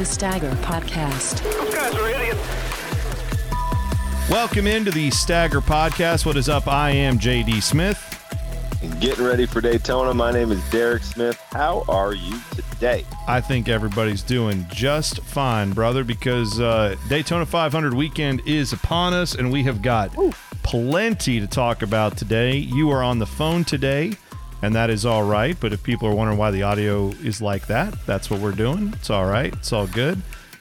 is the Stagger Podcast. Those guys are idiots. Welcome into the Stagger Podcast. What is up? I am JD Smith. And Getting ready for Daytona. My name is Derrick Smith. How are you today? I think everybody's doing just fine, brother, because uh, Daytona 500 weekend is upon us, and we have got plenty to talk about today. You are on the phone today, and that is all right. But if people are wondering why the audio is like that, that's what we're doing. It's all right. It's all good.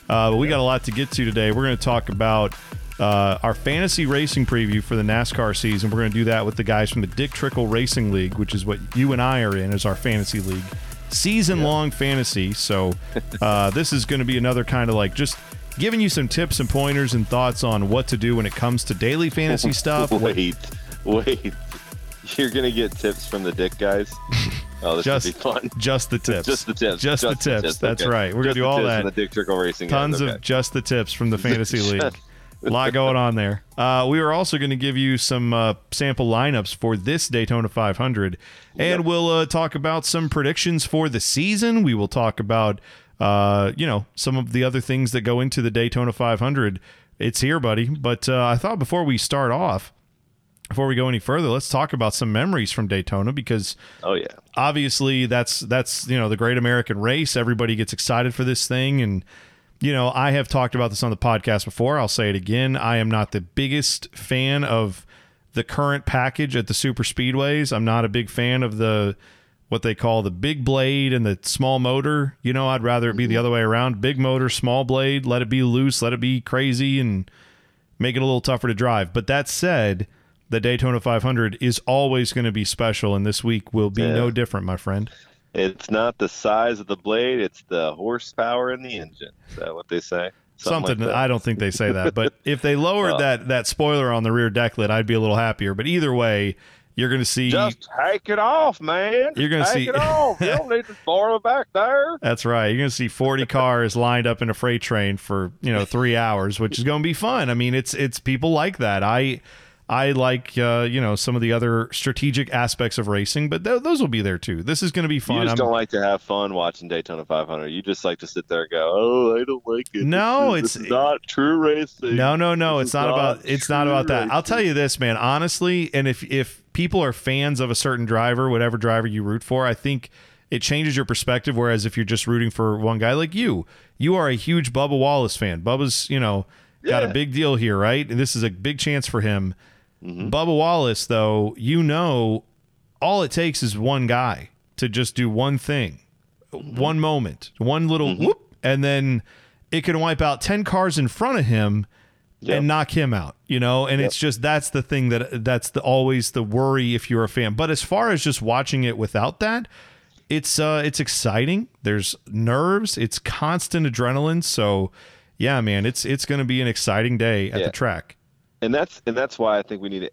Uh, but we got a lot to get to today. We're going to talk about uh, our fantasy racing preview for the NASCAR season. We're going to do that with the guys from the Dick Trickle Racing League, which is what you and I are in as our fantasy league, season long fantasy. So uh, this is going to be another kind of like just giving you some tips and pointers and thoughts on what to do when it comes to daily fantasy stuff. Wait, wait. You're gonna get tips from the Dick guys. Oh, this Just- be fun. just the tips. Just the tips. Just, the tips. That's okay. right. We're Just gonna do all that. The Dick Trickle Racing. Tons Okay. of just the tips from the fantasy league. A lot going on there. Uh, we are also going to give you some uh, sample lineups for this Daytona 500, and we'll uh, talk about some predictions for the season. We will talk about, uh, you know, some of the other things that go into the Daytona 500. It's here, buddy. But uh, I thought before we start off, before we go any further, let's talk about some memories from Daytona because Oh yeah. obviously that's that's you know the great American race. Everybody gets excited for this thing, and you know I have talked about this on the podcast before. I'll say it again. I am not the biggest fan of the current package at the super speedways. I'm not a big fan of the what they call the big blade and the small motor. You know, I'd rather it be the mm-hmm. other way around. Big motor, small blade, let it be loose, let it be crazy and make it a little tougher to drive. But that said, the Daytona 500 is always going to be special, and this week will be Yeah. no different, my friend. It's not the size of the blade; it's the horsepower in the engine. Is that what they say? Something, like that. I don't think they say that, but if they lowered Well. that that spoiler on the rear deck lid, I'd be a little happier. But either way, you're going to see. Just take it off, man. You're gonna take see- it off. You don't need to spoil it back there. That's right. You're going to see 40 cars lined up in a freight train for, you know, 3 hours, which is going to be fun. I mean, it's it's people like that. I I like uh, you know, some of the other strategic aspects of racing, but th- those will be there too. This is going to be fun. You just I'm- don't like to have fun watching Daytona 500. You just like to sit there and go, "Oh, I don't like it." No, This it's- this not true racing." No, no, no. This It's not not about it's not about that. I'll tell you this, man, honestly, and if if people are fans of a certain driver, whatever driver you root for, I think it changes your perspective whereas if you're just rooting for one guy like you, you are a huge Bubba Wallace fan. Bubba's, you know, got a big deal here, right? And this is a big chance for him. Mm-hmm. Bubba Wallace though, you know, all it takes is one guy to just do one thing. Mm-hmm. One moment, one little whoop and then it can wipe out 10 cars in front of him Yep. and knock him out, you know. And it's just that's the thing that that's the always the worry if you're a fan. But as far as just watching it without that, it's uh it's exciting. There's nerves. It's constant adrenaline. So yeah, man, it's it's going to be an exciting day at Yeah. the track. And that's and that's why I think we need to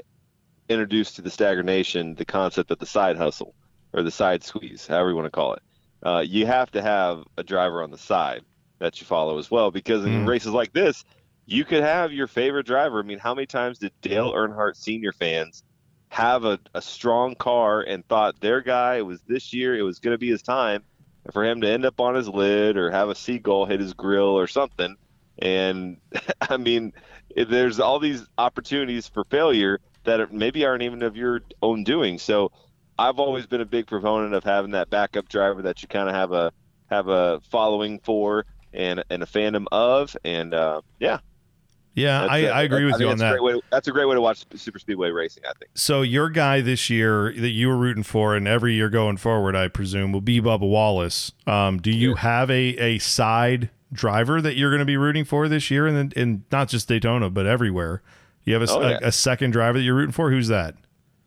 introduce to the Stagger Nation the concept of the side hustle or the side squeeze, however you want to call it. Uh, you have to have a driver on the side that you follow as well, because in Mm. races like this, you could have your favorite driver. I mean, how many times did Dale Earnhardt Senior fans have a, a strong car and thought their guy it was this year, it was going to be his time, and for him to end up on his lid or have a seagull hit his grill or something? And I mean, there's all these opportunities for failure that maybe aren't even of your own doing. So I've always been a big proponent of having that backup driver that you kind of have a have a following for and and a fandom of. And uh, yeah, Yeah, I, a- I agree with think you on that's that. Great way to, that's a great way to watch super speedway racing. I think. So your guy this year that you were rooting for, and every year going forward, I presume, will be Bubba Wallace. Um, do you have a a side driver that you're going to be rooting for this year, and and not just Daytona, but everywhere? You have a, Oh, yeah. a second driver that you're rooting for. Who's that?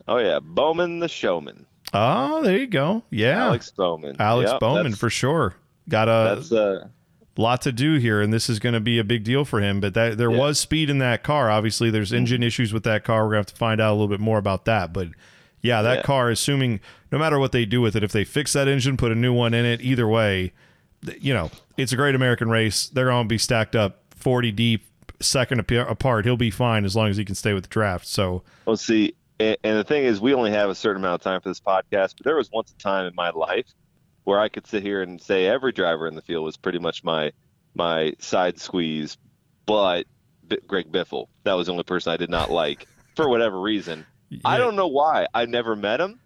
Oh yeah, Bowman the showman, Oh, there you go. Yeah, Alex Bowman. Alex Yep, Bowman for sure. Got a That's uh, lot to do here, and this is going to be a big deal for him. But that there Yeah. Mm-hmm. was speed in that car. Obviously, there's engine issues with that car. We're gonna have to find out a little bit more about that. But yeah, that Yeah. car, assuming no matter what they do with it, if they fix that engine, put a new one in it, either way, you know, it's a great American race. They're going to be stacked up 40 deep, second apart. He'll be fine as long as he can stay with the draft. So Well, see, and, and the thing is, we only have a certain amount of time for this podcast, but there was once a time in my life where I could sit here and say every driver in the field was pretty much my my side squeeze, but B- Greg Biffle. That was the only person I did not like for whatever reason. I don't know why. I never met him.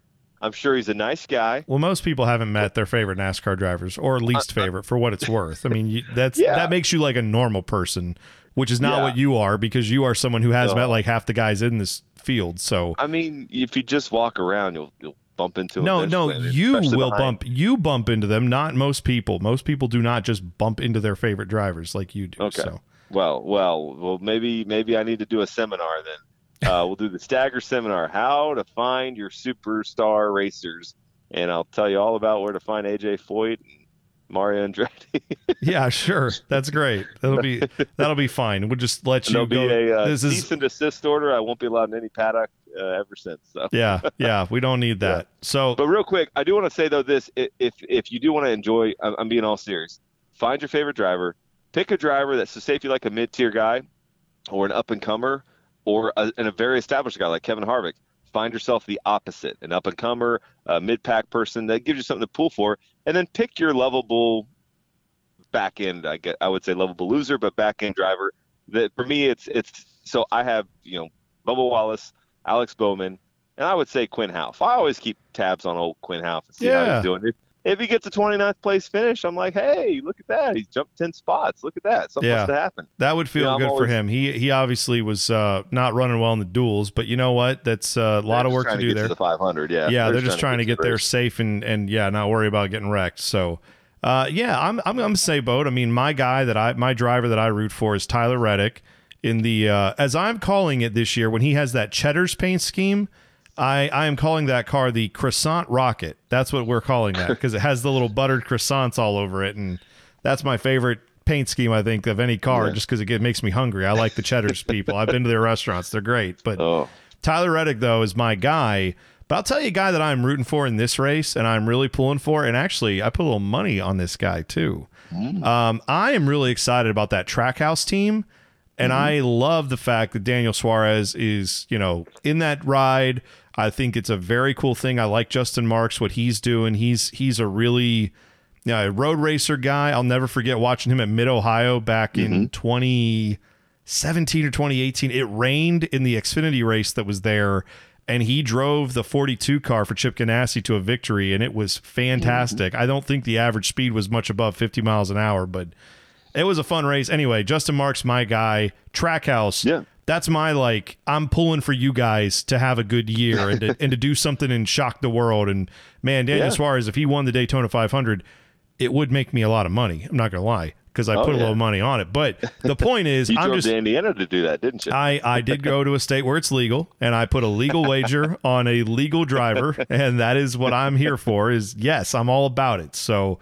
I'm sure he's a nice guy. Well, most people haven't met their favorite NASCAR drivers or uh, least uh, favorite for what it's worth. I mean, you, that's Yeah. that makes you like a normal person, which is not Yeah. what you are because you are someone who has No. met like half the guys in this field. So I mean, if you just walk around, you'll you'll bump into him. no, no, you will behind. bump. You bump into them, not most people. Most people do not just bump into their favorite drivers like you do. Okay. So Well, well, well. Maybe maybe I need to do a seminar then. Uh, we'll do the Stagger seminar: how to find your superstar racers, and I'll tell you all about where to find AJ Foyt and Mario Andretti. yeah, sure, that's great. That'll be that'll be fine. We'll just let you There'll be go. a uh, this is and desist order. I won't be allowed in any paddock uh, ever since. So. yeah, yeah. We don't need that. So But real quick, I do want to say though this: if if you do want to enjoy, I'm, I'm being all serious. Find your favorite driver. Pick a driver that's so say if you like a mid tier guy, or an up and comer, or a, and a very established guy like Kevin Harvick. Find yourself the opposite, an up and comer, a mid pack person that gives you something to pull for, and then pick your lovable back end. I get, I would say lovable loser, but back end driver. That for me, it's it's so I have you know Bubba Wallace, Alex Bowman, and I would say Quin Houff. I always keep tabs on old Quin Houff and see how he's doing. If, if he gets a 29th place finish, I'm like, hey, look at that. He's jumped 10 spots. Look at that. Something Yeah. must have happened. That would feel Yeah, I'm good for him. He he obviously was uh, not running well in the duels, but you know what? That's uh, a lot of work to do get there. To the 500, yeah. yeah, they're, just trying to get the there safe and and yeah, not worry about getting wrecked. So, uh, yeah, I'm I'm gonna say boat. I mean, my guy that I my driver that I root for is Tyler Reddick in the uh, as I'm calling it this year when he has that Cheddar's paint scheme. I, I am calling that car the croissant rocket. That's what we're calling that because it has the little buttered croissants all over it, and that's my favorite paint scheme I think of any car, Yeah. just because it makes me hungry. I like the Cheddar's people. I've been to their restaurants; they're great. But Oh, Tyler Reddick, though, is my guy. But I'll tell you a guy that I'm rooting for in this race and I'm really pulling for. And actually, I put a little money on this guy, too. Um, I am really excited about that Trackhouse team. And I love the fact that Daniel Suarez is, you know, in that ride. I think it's a very cool thing. I like Justin Marks, what he's doing. He's he's a really know, a road racer guy. I'll never forget watching him at Mid Ohio back in mm-hmm. 2017 or 2018. It rained in the Xfinity race that was there, and he drove the 42 car for Chip Ganassi to a victory, and it was fantastic. Mm-hmm. I don't think the average speed was much above 50 miles an hour, but it was a fun race. Anyway, Justin Marks, my guy. Trackhouse. Yeah. That's my like. I'm pulling for you guys to have a good year and to, and to do something and shock the world. And man, Daniel Yeah. Suarez, if he won the Daytona 500, it would make me a lot of money. I'm not gonna lie because I Oh, put a yeah. little money on it. But the point is, you I'm drove just to Indiana to do that, didn't you? I, I did go to a state where it's legal and I put a legal wager on a legal driver and that is what I'm here for is yes, I'm all about it. So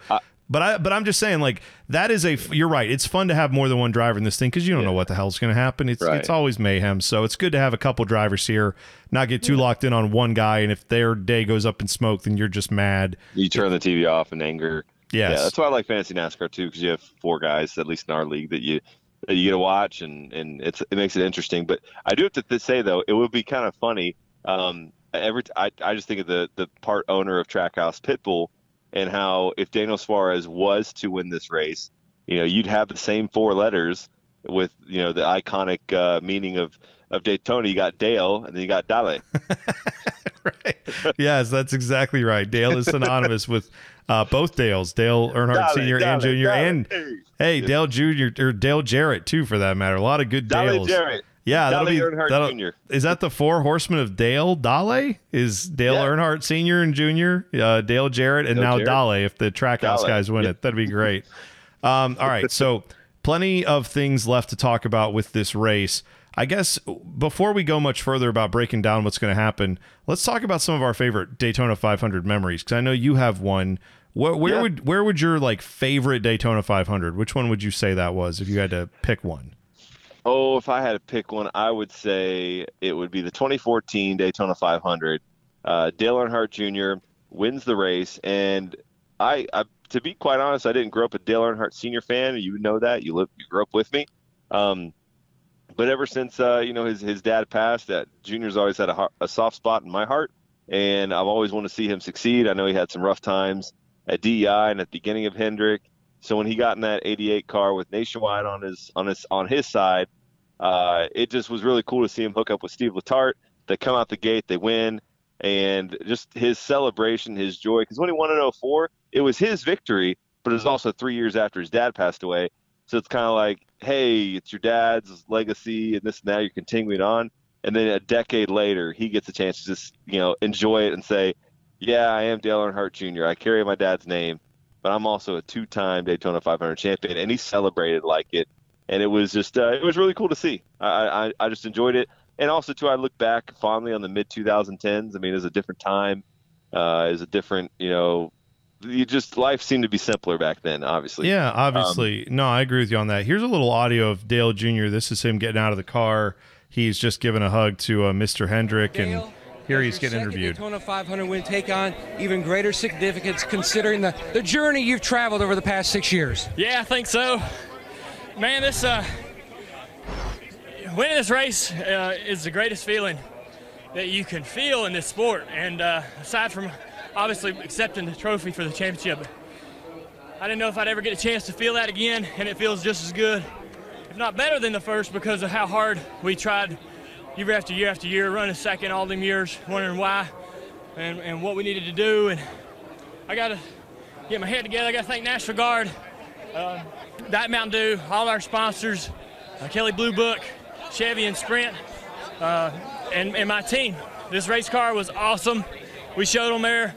but I but I'm just saying like that is a you're right. It's fun to have more than one driver in this thing cuz you don't know what the hell's going to happen. It's Right. it's always mayhem. So it's good to have a couple drivers here, not get too locked in on one guy and if their day goes up in smoke then you're just mad. you turn the TV off in anger. Yes. Yeah, that's why I like fantasy NASCAR too, because you have four guys, at least in our league, that you that you get to watch, and and it's it makes it interesting. But I do have to say though, it would be kind of funny. Um, every t- I I just think of the the part owner of Trackhouse Pitbull, and how if Daniel Suarez was to win this race, you know, you'd have the same four letters with you know the iconic uh, meaning of of Daytona. You got Dale, and then you got Dale. right. Yes, that's exactly right. Dale is synonymous with uh, both Dales, Dale Earnhardt Sr. and Jr. Dale. and Hey. Dale Jr. or Dale Jarrett too, for that matter. A lot of good Dale Dales. Jarrett. Yeah, that'll Dale be. Earnhardt that'll- Jr.. Is that the four horsemen of Dale Dale? Is Dale Yeah. Earnhardt Sr. and Jr. Uh, Dale Jarrett and Dale now Jarrett. Dale if the Trackhouse Dale. guys win Yeah. it. That'd be great. Um, all right, so plenty of things left to talk about with this race. I guess before we go much further about breaking down what's going to happen, let's talk about some of our favorite Daytona 500 memories because I know you have one. Where, where Yeah. would where would your like favorite Daytona 500? Which one would you say that was if you had to pick one? Oh, if I had to pick one, I would say it would be the 2014 Daytona 500. Uh, Dale Earnhardt Jr. wins the race, and I, I, to be quite honest, I didn't grow up a Dale Earnhardt Sr. fan. You know that you live, you grew up with me. Um, but ever since uh, you know his his dad passed, that Junior's always had a, a soft spot in my heart, and I've always wanted to see him succeed. I know he had some rough times at DEI and at the beginning of Hendrick. So when he got in that 88 car with Nationwide on his on his on his side, uh, it just was really cool to see him hook up with Steve Letarte. They come out the gate, they win, and just his celebration, his joy. Because when he won in 04, it was his victory, but it was also three years after his dad passed away. So it's kind of like, hey, it's your dad's legacy, and this and that. You're continuing on, and then a decade later, he gets a chance to just you know enjoy it and say, yeah, I am Dale Earnhardt Jr. I carry my dad's name, but I'm also a two-time Daytona 500 champion, and he celebrated like it, and it was just uh, it was really cool to see. I, I I just enjoyed it, and also too, I look back fondly on the mid 2010s. I mean, it was a different time, uh, it was a different you know you just life seemed to be simpler back then obviously. Yeah obviously. Um, no i agree with you on that. Here's a little audio of dale jr this is him getting out of the car. He's just giving a hug to uh, mr hendrick dale, and here he's getting interviewed. Daytona 500 win take on even greater significance considering the, the journey you've traveled over the past six years. Yeah i think so. Man this uh winning this race uh, is the greatest feeling that you can feel in this sport. And uh, aside from obviously accepting the trophy for the championship. I didn't know if I'd ever get a chance to feel that again, and it feels just as good, if not better than the first, because of how hard we tried year after year after year, running second all them years, wondering why and, and what we needed to do. And I got to get my head together. I got to thank National Guard, uh, Diet Mountain Dew, all our sponsors, uh, Kelley Blue Book, Chevy and Sprint, uh, and, and my team. This race car was awesome. We showed them there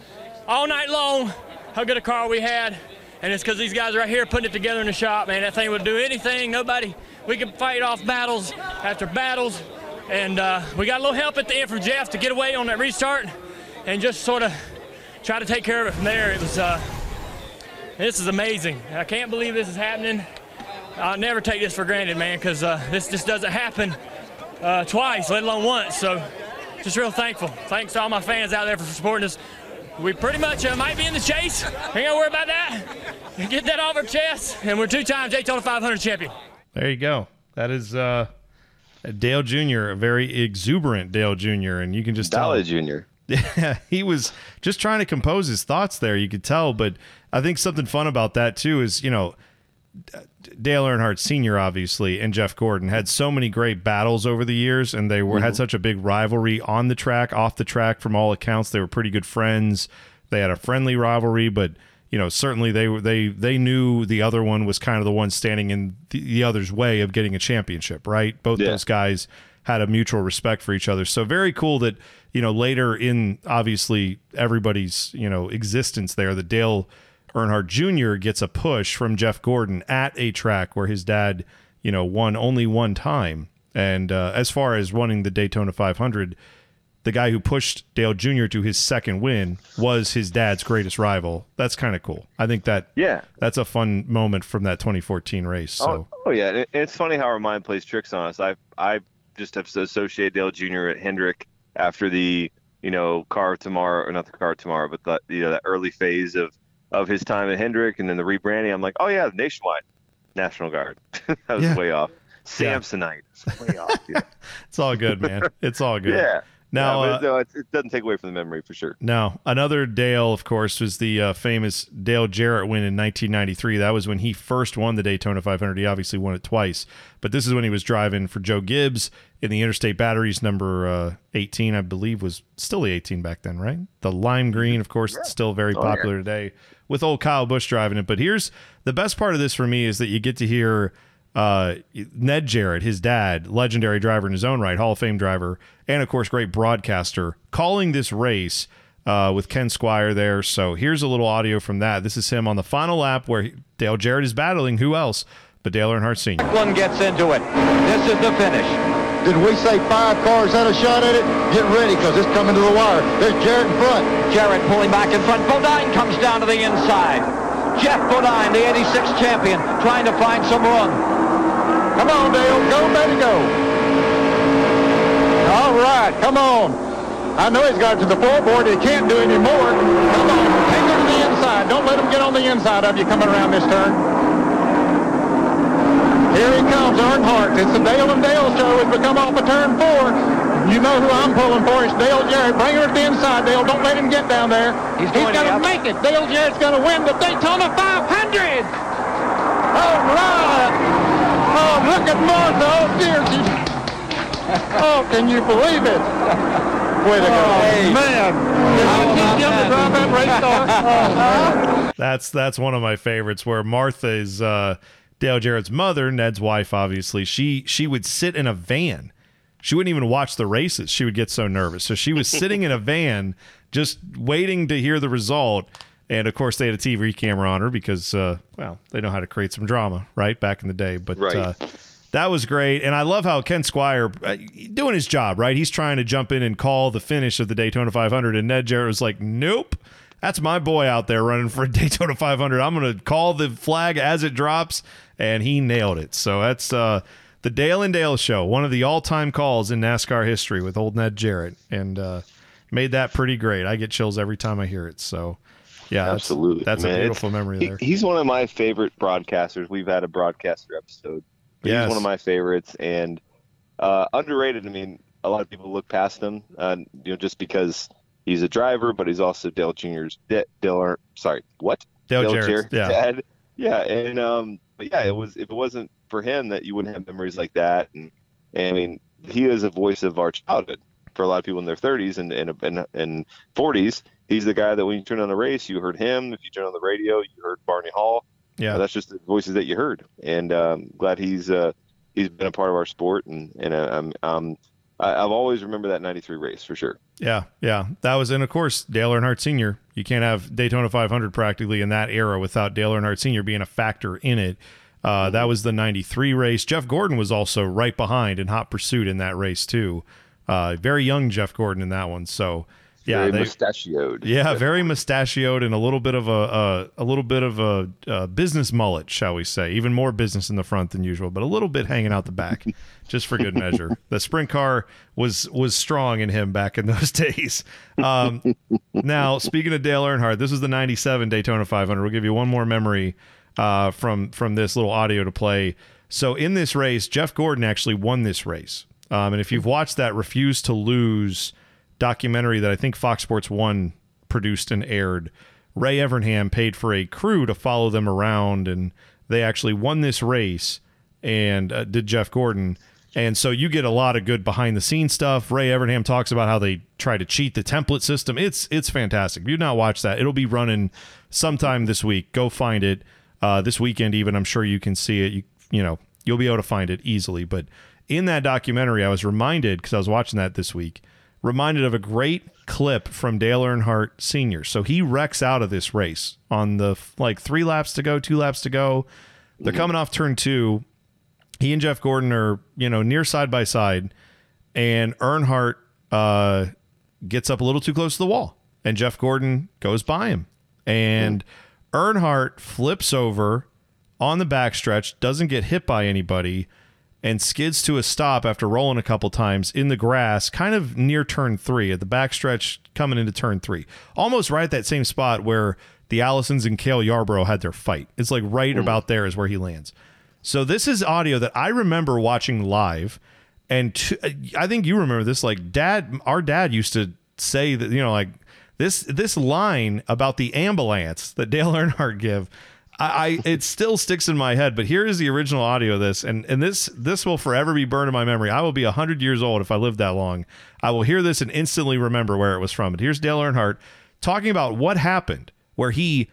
all night long how good a car we had. And it's because these guys right here putting it together in the shop, man. That thing would do anything. Nobody, we could fight off battles after battles. And uh, we got a little help at the end from Jeff to get away on that restart and just sort of try to take care of it from there. It was, uh, this is amazing. I can't believe this is happening. I'll never take this for granted, man, because uh, this just doesn't happen uh, twice, let alone once. So just real thankful. Thanks to all my fans out there for supporting us. We pretty much uh, might be in the chase. Ain't gotta worry about that. Get that off our chest, and we're two times Daytona 500 champion. There you go. That is uh, Dale Jr., a very exuberant Dale Jr., and you can just tell. Jr. Yeah, he was just trying to compose his thoughts there. You could tell, but I think something fun about that too is you know Dale Earnhardt Sr. obviously and Jeff Gordon had so many great battles over the years, and they were mm-hmm. had such a big rivalry on the track, off the track. From all accounts, they were pretty good friends. They had a friendly rivalry, but you know certainly they were they they knew the other one was kind of the one standing in the, the other's way of getting a championship. Right, both yeah. those guys had a mutual respect for each other. So very cool that you know later in obviously everybody's you know existence there that Dale Earnhardt Jr. gets a push from Jeff Gordon at a track where his dad, you know, won only one time. And uh, as far as running the Daytona 500, the guy who pushed Dale Jr. to his second win was his dad's greatest rival. That's kind of cool. I think that yeah, that's a fun moment from that 2014 race. So. Oh, oh yeah, it's funny how our mind plays tricks on us. I I just have associated Dale Jr. at Hendrick after the you know car of tomorrow or not the car of tomorrow, but the you know that early phase of of his time at Hendrick and then the rebranding, I'm like, oh yeah, Nationwide, National Guard. that was yeah. way off. Samsonite, yeah. way off. It's all good, man. It's all good. yeah. Now, yeah, uh, it, it, doesn't take away from the memory for sure. Now, another Dale, of course, was the uh, famous Dale Jarrett win in 1993. That was when he first won the Daytona 500. He obviously won it twice, but this is when he was driving for Joe Gibbs in the Interstate Batteries number uh, 18, I believe, was still the 18 back then, right? The lime green, of course, yeah. still very oh, popular yeah. today with old Kyle Busch driving it. But here's the best part of this for me is that you get to hear uh, Ned Jarrett, his dad, legendary driver in his own right, Hall of Fame driver, and of course, great broadcaster, calling this race uh, with Ken Squier there. So here's a little audio from that. This is him on the final lap where Dale Jarrett is battling. Who else but Dale Earnhardt Sr.? One gets into it. This is the finish. Did we say five cars had a shot at it? Get ready because it's coming to the wire. There's Jarrett in front. Jarrett pulling back in front. Bodine comes down to the inside. Geoff Bodine, the 86 champion, trying to find some run. Come on, Dale. Go, baby, go. All right, come on. I know he's got it to the floorboard. He can't do any more. Come on, take him to the inside. Don't let him get on the inside of you coming around this turn. Here he comes, Earnhardt. It's the Dale and Dale show. It's become off of turn four. You know who I'm pulling for. It's Dale Jarrett. Bring her to the inside, Dale. Don't let him get down there. He's, He's going to make it. Dale Jarrett's going to win the Daytona 500. All right. Oh, look at Martha. Oh, dear. She's... Oh, can you believe it? Way to go. man. Did you teach him to drive that race car? Oh. That's that's one of my favorites where Martha is uh, Dale Jarrett's mother, Ned's wife, obviously. She she would sit in a van. She wouldn't even watch the races. She would get so nervous. So she was sitting in a van just waiting to hear the result. And of course, they had a TV camera on her because, uh, well, they know how to create some drama, right? Back in the day. But Right. uh, that was great. And I love how Ken Squier uh, doing his job, right? He's trying to jump in and call the finish of the Daytona 500. And Ned Jarrett was like, nope. That's my boy out there running for a Daytona 500. I'm going to call the flag as it drops. And he nailed it. So that's uh, the Dale and Dale show, one of the all time calls in NASCAR history with old Ned Jarrett. And uh, made that pretty great. I get chills every time I hear it. So, yeah, Absolutely. That's, man. a beautiful memory he- there. he's one of my favorite broadcasters. We've had a broadcaster episode. Yes. He's one of my favorites and uh, underrated. I mean, a lot of people look past him, uh, you know, just because he's a driver, but he's also Dale Jr.'s da- Dale. Sorry, what? Dale Jarrett's yeah. dad. Yeah, and um, but yeah, it was. If it wasn't for him, that you wouldn't have memories like that. And, and I mean, he is a voice of our childhood for a lot of people in their 30s and and and, and 40s. He's the guy that when you turn on the race, you heard him. If you turn on the radio, you heard Barney Hall. Yeah. Uh, that's just the voices that you heard, and um, glad he's uh, he's been a part of our sport, and and uh, um, um, I, I've always remember that '93 race for sure. Yeah, yeah. That was, and of course, Dale Earnhardt Sr. You can't have Daytona 500 practically in that era without Dale Earnhardt Sr. being a factor in it. Uh, that was the 93 race. Jeff Gordon was also right behind in hot pursuit in that race, too. Uh, very young Jeff Gordon in that one. So, yeah, Very they, mustachioed. yeah, very mustachioed and a little bit of a, a a little bit of a, uh business mullet, shall we say? Even more business in the front than usual, but a little bit hanging out the back, just for good measure. The sprint car was was strong in him back in those days. Um, now, speaking of Dale Earnhardt, this is the '97 Daytona 500. We'll give you one more memory uh, from from this little audio to play. So in this race, Jeff Gordon actually won this race, um, and if you've watched that "Refuse to Lose" documentary that I think Fox Sports One produced and aired, Ray Evernham paid for a crew to follow them around, and they actually won this race. And uh, did Jeff Gordon. And so you get a lot of good behind the scenes stuff. Ray Evernham talks about how they try to cheat the template system. It's it's fantastic. If you've not watched that, it'll be running sometime this week. Go find it. Uh, this weekend, even I'm sure you can see it. You you know you'll be able to find it easily. But in that documentary, I was reminded because I was watching that this week. Reminded of a great clip from Dale Earnhardt Sr. So he wrecks out of this race on the like three laps to go, two laps to go. They're coming off turn two he and Jeff Gordon are, you know, near side by side, and Earnhardt uh, gets up a little too close to the wall, and Jeff Gordon goes by him, and Earnhardt flips over on the backstretch, doesn't get hit by anybody, and skids to a stop after rolling a couple times in the grass, kind of near turn three at the backstretch coming into turn three, almost right at that same spot where the Allisons and Cale Yarborough had their fight. It's like right mm. about there is where he lands. So this is audio that I remember watching live, and I think you remember this. Like dad, our dad used to say that you know like this this line about the ambulance that Dale Earnhardt give. I, I it still sticks in my head. But here is the original audio of this, and and this this will forever be burned in my memory. I will be hundred years old if I live that long. I will hear this and instantly remember where it was from. But here's Dale Earnhardt talking about what happened, where he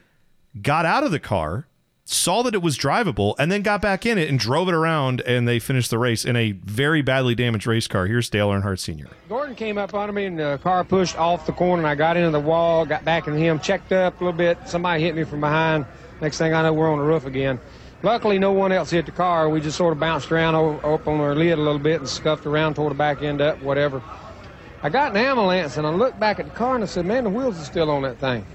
got out of the car saw that it was drivable and then got back in it and drove it around and they finished the race in a very badly damaged race car. Here's Dale Earnhardt Sr. Gordon came up under me and the car pushed off the corner and I got into the wall, got back in him, checked up a little bit. Somebody hit me from behind. Next thing I know, we're on the roof again. Luckily, no one else hit the car. We just sort of bounced around o- up on our lid a little bit and scuffed around, tore the back end up, whatever. I got an ambulance and I looked back at the car and I said, man, the wheels are still on that thing.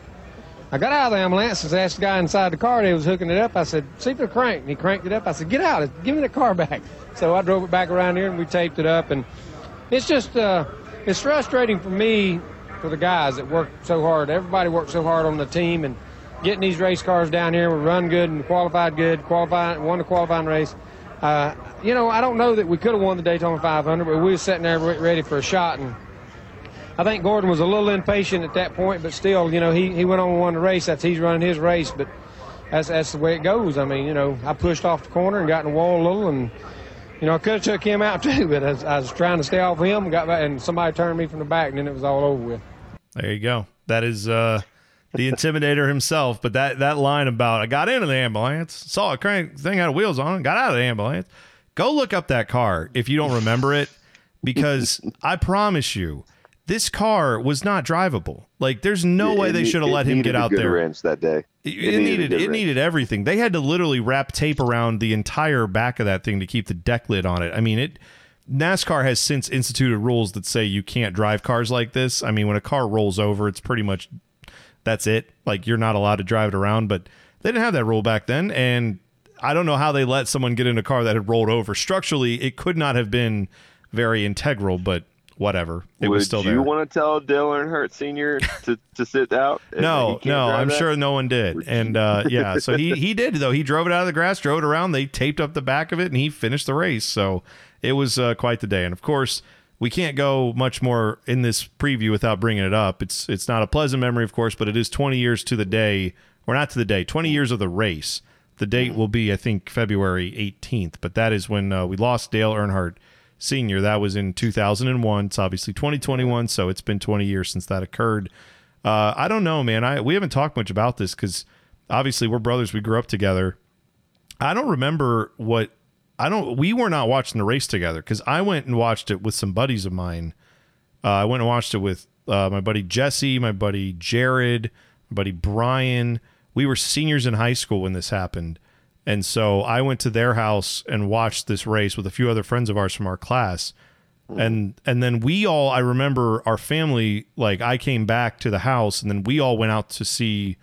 I got out of the ambulance and asked the guy inside the car that was hooking it up. I said, see if it'll crank. And he cranked it up. I said, get out. Give me the car back. So I drove it back around here and we taped it up. And it's just, uh, it's frustrating for me, for the guys that work so hard. Everybody worked so hard on the team and getting these race cars down here. We run good and qualified good, qualified, won the qualifying race. Uh, you know, I don't know that we could have won the Daytona 500, but we were sitting there ready for a shot. And I think Gordon was a little impatient at that point, but still, you know, he, he went on and won the race. That's he's running his race. But that's that's the way it goes. I mean, you know, I pushed off the corner and got in the wall a little, and you know, I could have took him out too, but I was, I was trying to stay off him, got back, and somebody turned me from the back, and then it was all over with. There you go. That is uh, the intimidator himself. But that that line about I got into the ambulance, saw a crank thing had wheels on, it, got out of the ambulance. Go look up that car if you don't remember it, because I promise you, this car was not drivable. Like, there's no way they should have let him get out there. wrench that day. It, it needed it wrench. needed everything. They had to literally wrap tape around the entire back of that thing to keep the deck lid on it. I mean, it NASCAR has since instituted rules that say you can't drive cars like this. I mean, when a car rolls over, it's pretty much that's it. Like you're not allowed to drive it around, but they didn't have that rule back then and I don't know how they let someone get in a car that had rolled over. Structurally, it could not have been very integral, but whatever. It Would was still there. you want to tell Dale Earnhardt Sr. to, to sit out? No, no, I'm that? sure no one did. And uh, yeah, so he he did though. He drove it out of the grass, drove it around. They taped up the back of it, and he finished the race. So it was uh, quite the day. And of course, we can't go much more in this preview without bringing it up. It's it's not a pleasant memory, of course, but it is 20 years to the day, or not to the day, 20 years of the race. The date will be, I think, February 18th. But that is when uh, we lost Dale Earnhardt Sr. That was in 2001. It's obviously 2021, so it's been 20 years since that occurred. Uh, I don't know, man. I we haven't talked much about this because obviously we're brothers. We grew up together. I don't remember what I don't. We were not watching the race together because I went and watched it with some buddies of mine. Uh, I went and watched it with uh, my buddy Jesse, my buddy Jared, my buddy Brian. We were seniors in high school when this happened, and so I went to their house and watched this race with a few other friends of ours from our class and and then we all I remember our family like I came back to the house and then we all went out to see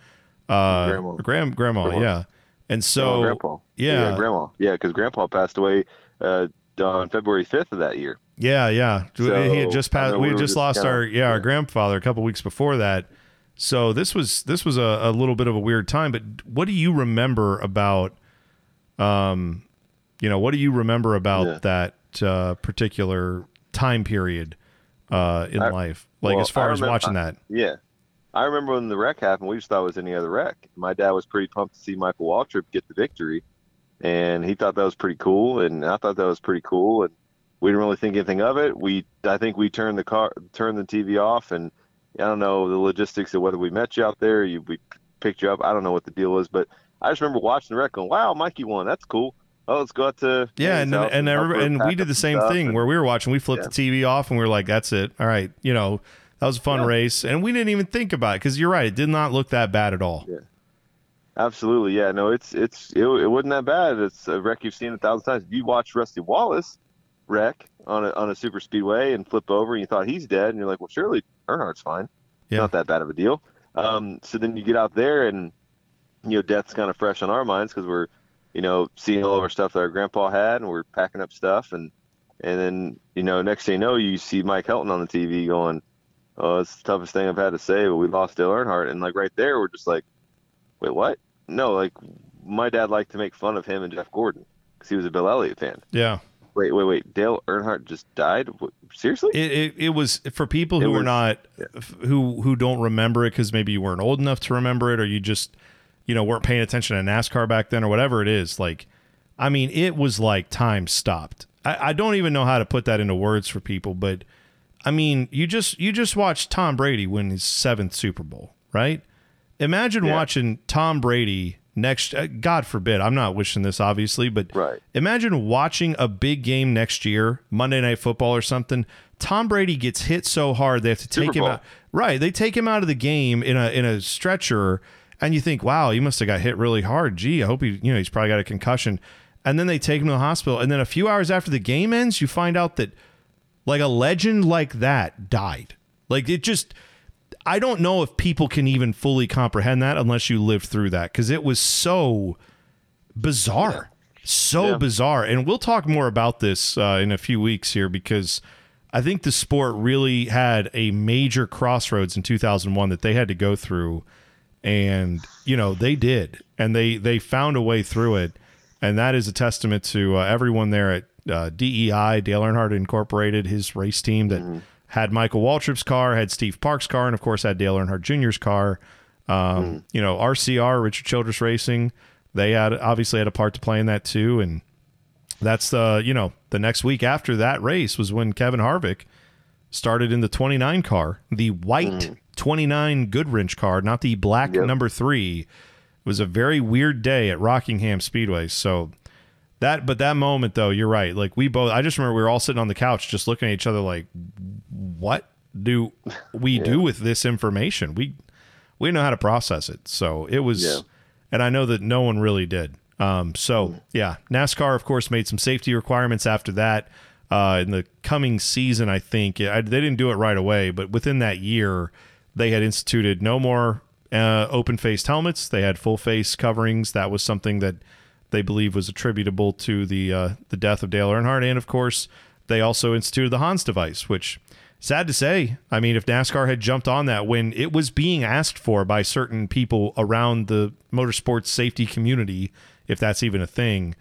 uh Grandma. Grandma, Grandma. yeah and Oh, so grandpa. yeah grandma. Yeah, because grandpa passed away uh, on February 5th of that year. yeah yeah So, he had just passed we had just just lost kinda- our yeah, our yeah. grandfather a couple weeks before that so this was this was a, a little bit of a weird time but what do you remember about um you know what do you remember about Yeah. that uh particular time period uh in I- life like well, as far I as remember- watching that Yeah. I remember when the wreck happened, we just thought it was any other wreck. My dad was pretty pumped to see Michael Waltrip get the victory, and he thought that was pretty cool, and I thought that was pretty cool, and we didn't really think anything of it. We, I think we turned the car, turned the TV off, and I don't know the logistics of whether we met you out there, you we picked you up. I don't know what the deal was, but I just remember watching the wreck, going, "Wow, Mikey won. That's cool. Oh, let's go out to Yeah, and and her and we did the same thing and- where we were watching. We flipped Yeah. the TV off and we were like, "That's it. All right, you know, that was a fun Yeah. race." And we didn't even think about it because you're right; it did not look that bad at all. Yeah. Absolutely, yeah. No, it's it's it, it wasn't that bad. It's a wreck you've seen a thousand times. If you watch Rusty Wallace wreck on a on a super speedway and flip over, and you thought he's dead, and you're like, well, surely Earnhardt's fine. Yeah. Not that bad of a deal. Um, so then you get out there, and you know, death's kind of fresh on our minds because we're, you know, seeing all of our stuff that our grandpa had, and we're packing up stuff, and and then you know, next thing you know, you see Mike Helton on the TV going, "Oh, it's the toughest thing I've had to say, but we lost Dale Earnhardt," and like right there, we're just like, "Wait, what?" No, like my dad liked to make fun of him and Jeff Gordon because he was a Bill Elliott fan. Yeah, Wait, wait, wait! Dale Earnhardt just died? What, seriously? it, it it was for people who were not who who don't remember it because maybe you weren't old enough to remember it, or you just you know weren't paying attention to NASCAR back then, or whatever it is. Like, I mean, it was like time stopped. I, I don't even know how to put that into words for people, but I mean, you just you just watched Tom Brady win his seventh Super Bowl, right? Imagine Yeah. watching Tom Brady next. Uh, God forbid, I'm not wishing this, obviously, but Right. imagine watching a big game next year, Monday Night Football or something. Tom Brady gets hit so hard they have to take him out. Right, they take him out of the game in a in a stretcher, and you think, wow, he must have got hit really hard. Gee, I hope he, you know, he's probably got a concussion. And then they take him to the hospital, and then a few hours after the game ends, you find out that like a legend like that died. Like it just I don't know if people can even fully comprehend that unless you lived through that cuz it was so bizarre. So Yeah. bizarre. And we'll talk more about this uh, in a few weeks here because I think the sport really had a major crossroads in 2001 that they had to go through and you know they did and they they found a way through it and that is a testament to uh, everyone there at uh, DEI Dale Earnhardt Incorporated his race team that had Michael Waltrip's car had Steve Park's car and of course had Dale Earnhardt Jr.'s car Um, You know, RCR, Richard Childress Racing, they had obviously had a part to play in that too. And that's the, you know, the next week after that race was when Kevin Harvick started in the 29 car, the white 29 Goodwrench car, not the black Yep. number three. It was a very weird day at Rockingham Speedway. So that, but that moment though, you're right. Like we both, I just remember we were all sitting on the couch just looking at each other like, what do we do with this information? We, we didn't know how to process it. So it was, Yeah. and I know that no one really did. Um, so yeah, NASCAR of course made some safety requirements after that. Uh, in the coming season, I think I, they didn't do it right away, but within that year, they had instituted no more uh, open faced helmets. They had full face coverings. That was something that they believe was attributable to the uh, the death of Dale Earnhardt, and of course, they also instituted the Hans device, which sad to say, I mean, if NASCAR had jumped on that when it was being asked for by certain people around the motorsports safety community, if that's even a thing,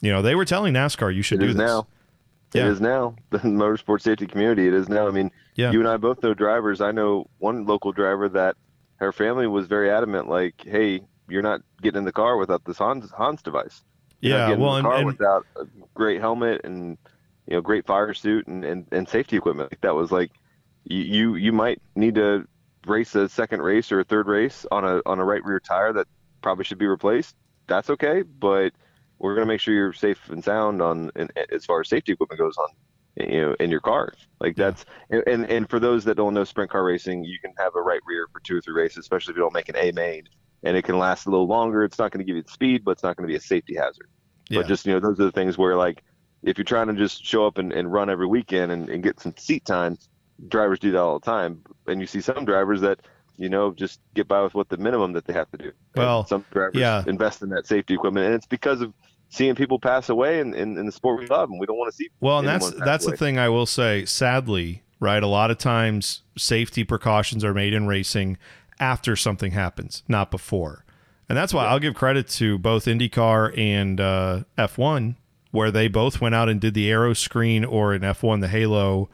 you know, they were telling NASCAR you should It do is this. now. Yeah. It is now. The motorsports safety community. It is now. I mean, Yeah. you and I both know drivers. I know one local driver that her family was very adamant, like, "Hey, you're not getting in the car without this Hans, Hans device. You're Yeah, well, in the and, car and without a great helmet and you know great fire suit and, and, and safety equipment. Like that was like you, you might need to race a second race or a third race on a on a right rear tire that probably should be replaced. That's okay, but we're gonna make sure you're safe and sound on and, as far as safety equipment goes on you know in your car like that's and and for those that don't know sprint car racing you can have a right rear for two or three races especially if you don't make an a main and it can last a little longer. It's not going to give you the speed but it's not going to be a safety hazard. Yeah. but just you know those are the things where like if you're trying to just show up and, and run every weekend and, and get some seat time drivers do that all the time. And you see some drivers that you know just get by with what the minimum that they have to do. And Well, some drivers yeah. invest in that safety equipment. And it's because of seeing people pass away in, in, in the sport we love and we don't want to see Well, and that's that's the thing I will say. Sadly, right, a lot of times safety precautions are made in racing after something happens, not before. And that's why I'll give credit to both IndyCar and uh, F1, where they both went out and did the aeroscreen, or in F1 the Halo,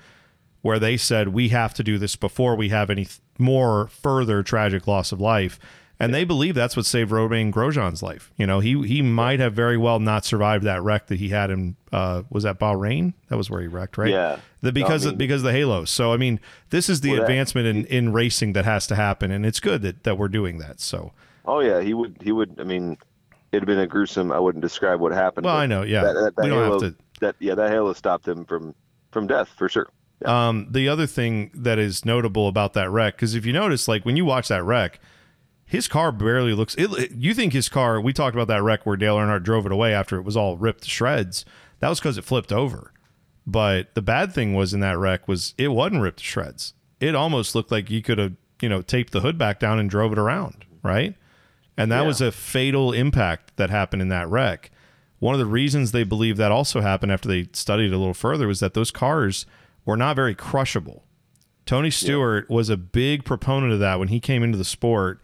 where they said we have to do this before we have any th- more further tragic loss of life. And they believe that's what saved Romain Grosjean's life. You know, he he might have very well not survived that wreck that he had in uh, was that Bahrain? That was where he wrecked, right? Yeah. The, because I of, mean- because of the halos. So I mean, this is the Well, that- advancement in, in racing that has to happen, and it's good that, that we're doing that. So Oh yeah, he would. He would. I mean, it'd been a gruesome. I wouldn't describe what happened. Well, I know, yeah. That, that, that We don't have halo, to- That yeah, that halo stopped him from from death for sure. Um, the other thing that is notable about that wreck, because if you notice, like when you watch that wreck, his car barely looks. It, you think his car? We talked about that wreck where Dale Earnhardt drove it away after it was all ripped to shreds. That was because it flipped over. But the bad thing was in that wreck was it wasn't ripped to shreds. It almost looked like you could have, you know, taped the hood back down and drove it around, right? And that Yeah. was a fatal impact that happened in that wreck. One of the reasons they believe that also happened after they studied a little further was that those cars were not very crushable. Tony Stewart was a big proponent of that when he came into the sport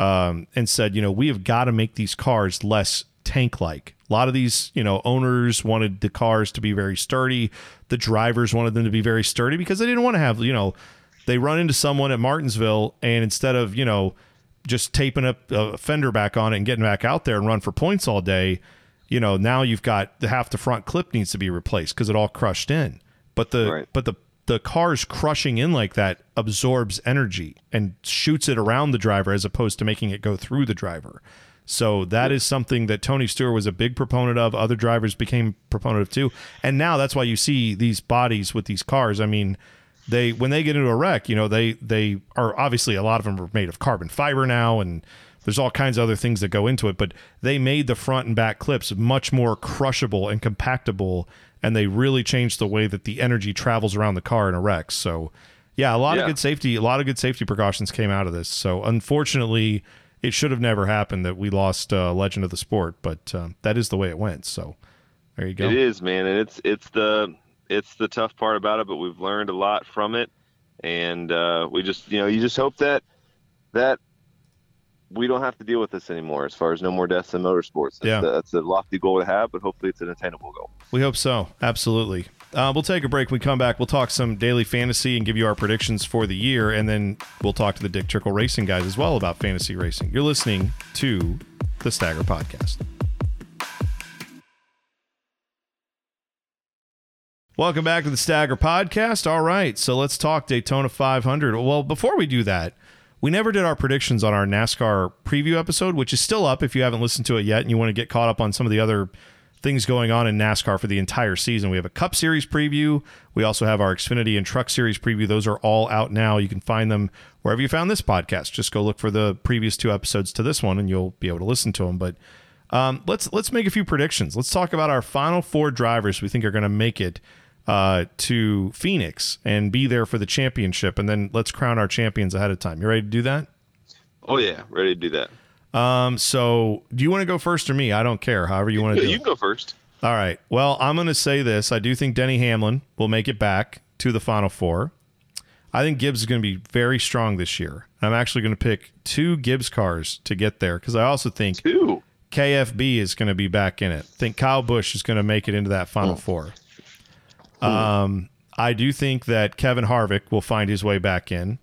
um, and said, you know, we have got to make these cars less tank like. A lot of these, you know, owners wanted the cars to be very sturdy. The drivers wanted them to be very sturdy because they didn't want to have, you know, they run into someone at Martinsville and instead of, you know, just taping up a fender back on it and getting back out there and run for points all day, you know, now you've got the half the front clip needs to be replaced because it all crushed in. But the Right. but the the car's crushing in like that absorbs energy and shoots it around the driver as opposed to making it go through the driver. So that is something that Tony Stewart was a big proponent of. Other drivers became proponent of too. And now that's why you see these bodies with these cars. I mean, they when they get into a wreck, you know, they they are obviously a lot of them are made of carbon fiber now and there's all kinds of other things that go into it, but they made the front and back clips much more crushable and compactable and they really changed the way that the energy travels around the car in a wreck. So, yeah, a lot of good safety, a lot of good safety precautions came out of this. So, unfortunately, it should have never happened that we lost uh, legend of the sport, but um, that is the way it went. So, there you go. It is, man, and it's it's the it's the tough part about it, but we've learned a lot from it, and uh, we just you know you just hope that that we don't have to deal with this anymore. As far as no more deaths in motorsports, that's, Yeah. the, that's a lofty goal to have, but hopefully it's an attainable goal. We hope so. Absolutely. Uh, we'll take a break. When we come back, we'll talk some daily fantasy and give you our predictions for the year, and then we'll talk to the Dick Trickle Racing guys as well about fantasy racing. You're listening to the Stagger Podcast. Welcome back to the Stagger Podcast. All right, so let's talk Daytona 500. Well, before we do that, we never did our predictions on our NASCAR preview episode, which is still up if you haven't listened to it yet and you want to get caught up on some of the other things going on in NASCAR for the entire season. We have a Cup Series preview. We also have our Xfinity and Truck Series preview. Those are all out now. You can find them wherever you found this podcast. Just go look for the previous two episodes to this one, and you'll be able to listen to them. But um, let's let's make a few predictions. Let's talk about our final four drivers we think are going to make it uh, to Phoenix and be there for the championship, and then let's crown our champions ahead of time. You ready to do that? Oh yeah, ready to do that. Um, so do you want to go first or me? I don't care. However you want to Yeah, do you it. can go first. All right. Well, I'm going to say this. I do think Denny Hamlin will make it back to the Final Four. I think Gibbs is going to be very strong this year. I'm actually going to pick two Gibbs cars to get there because I also think Two. KFB is going to be back in it. I think Kyle Busch is going to make it into that Final Four. Um, I do think that Kevin Harvick will find his way back in,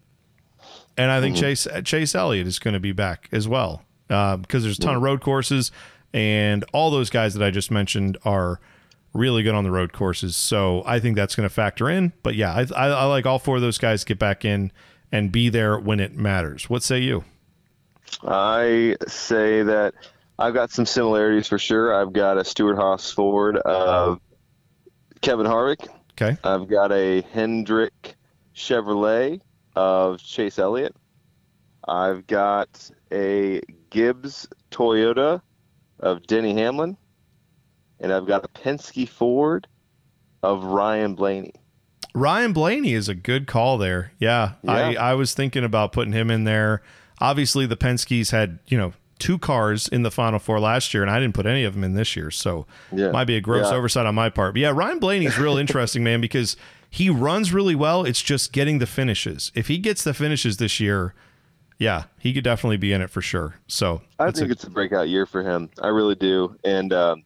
and I think Chase Chase Elliott is going to be back as well uh, because there's a ton of road courses, and all those guys that I just mentioned are really good on the road courses. So I think that's going to factor in. But yeah, I, I, I like all four of those guys to get back in and be there when it matters. What say you? I say that I've got some similarities for sure. I've got a Stewart-Haas Ford of Kevin Harvick. Okay. I've got a Hendrick Chevrolet of Chase Elliott. I've got a Gibbs Toyota of Denny Hamlin. And I've got a Penske Ford of Ryan Blaney. Ryan Blaney is a good call there. Yeah, I, Yeah. I was thinking about putting him in there. Obviously, the Penske's had you know two cars in the Final Four last year, and I didn't put any of them in this year, so Yeah. might be a gross Yeah. oversight on my part. But yeah, Ryan Blaney's real interesting, man, because he runs really well. It's just getting the finishes. If he gets the finishes this year, yeah, he could definitely be in it for sure. So I think a- it's a breakout year for him. I really do. And um,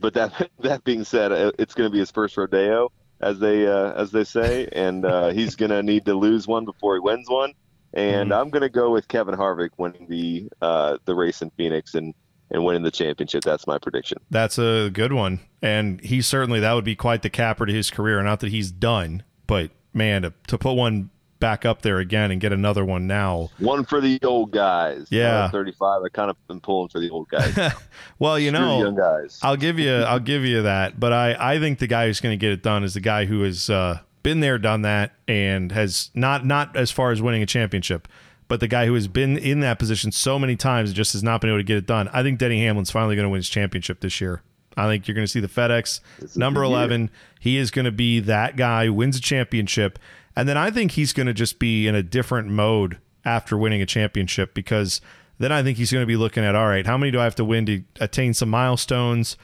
but that that being said, uh, it's going to be his first rodeo, as they uh, as they say, and uh, he's going to need to lose one before he wins one. And Mm-hmm. I'm going to go with Kevin Harvick winning the uh, the race in Phoenix and and winning the championship. That's my prediction. That's a good one. And he certainly, that would be quite the capper to his career. Not that he's done, but man, to, to put one back up there again and get another one now. One for the old guys. Yeah. 35. I kind of been pulling for the old guys. Well, you Screw the young know, guys. I'll give you, I'll give you that. But I, I think the guy who's going to get it done is the guy who is uh, been there, done that, and has not, not as far as winning a championship, but the guy who has been in that position so many times and just has not been able to get it done. I think Denny Hamlin's finally going to win his championship this year. I think you're going to see the FedEx number the year. 11. He is going to be that guy who wins a championship. And then I think he's going to just be in a different mode after winning a championship because then I think he's going to be looking at all right, how many do I have to win to attain some milestones?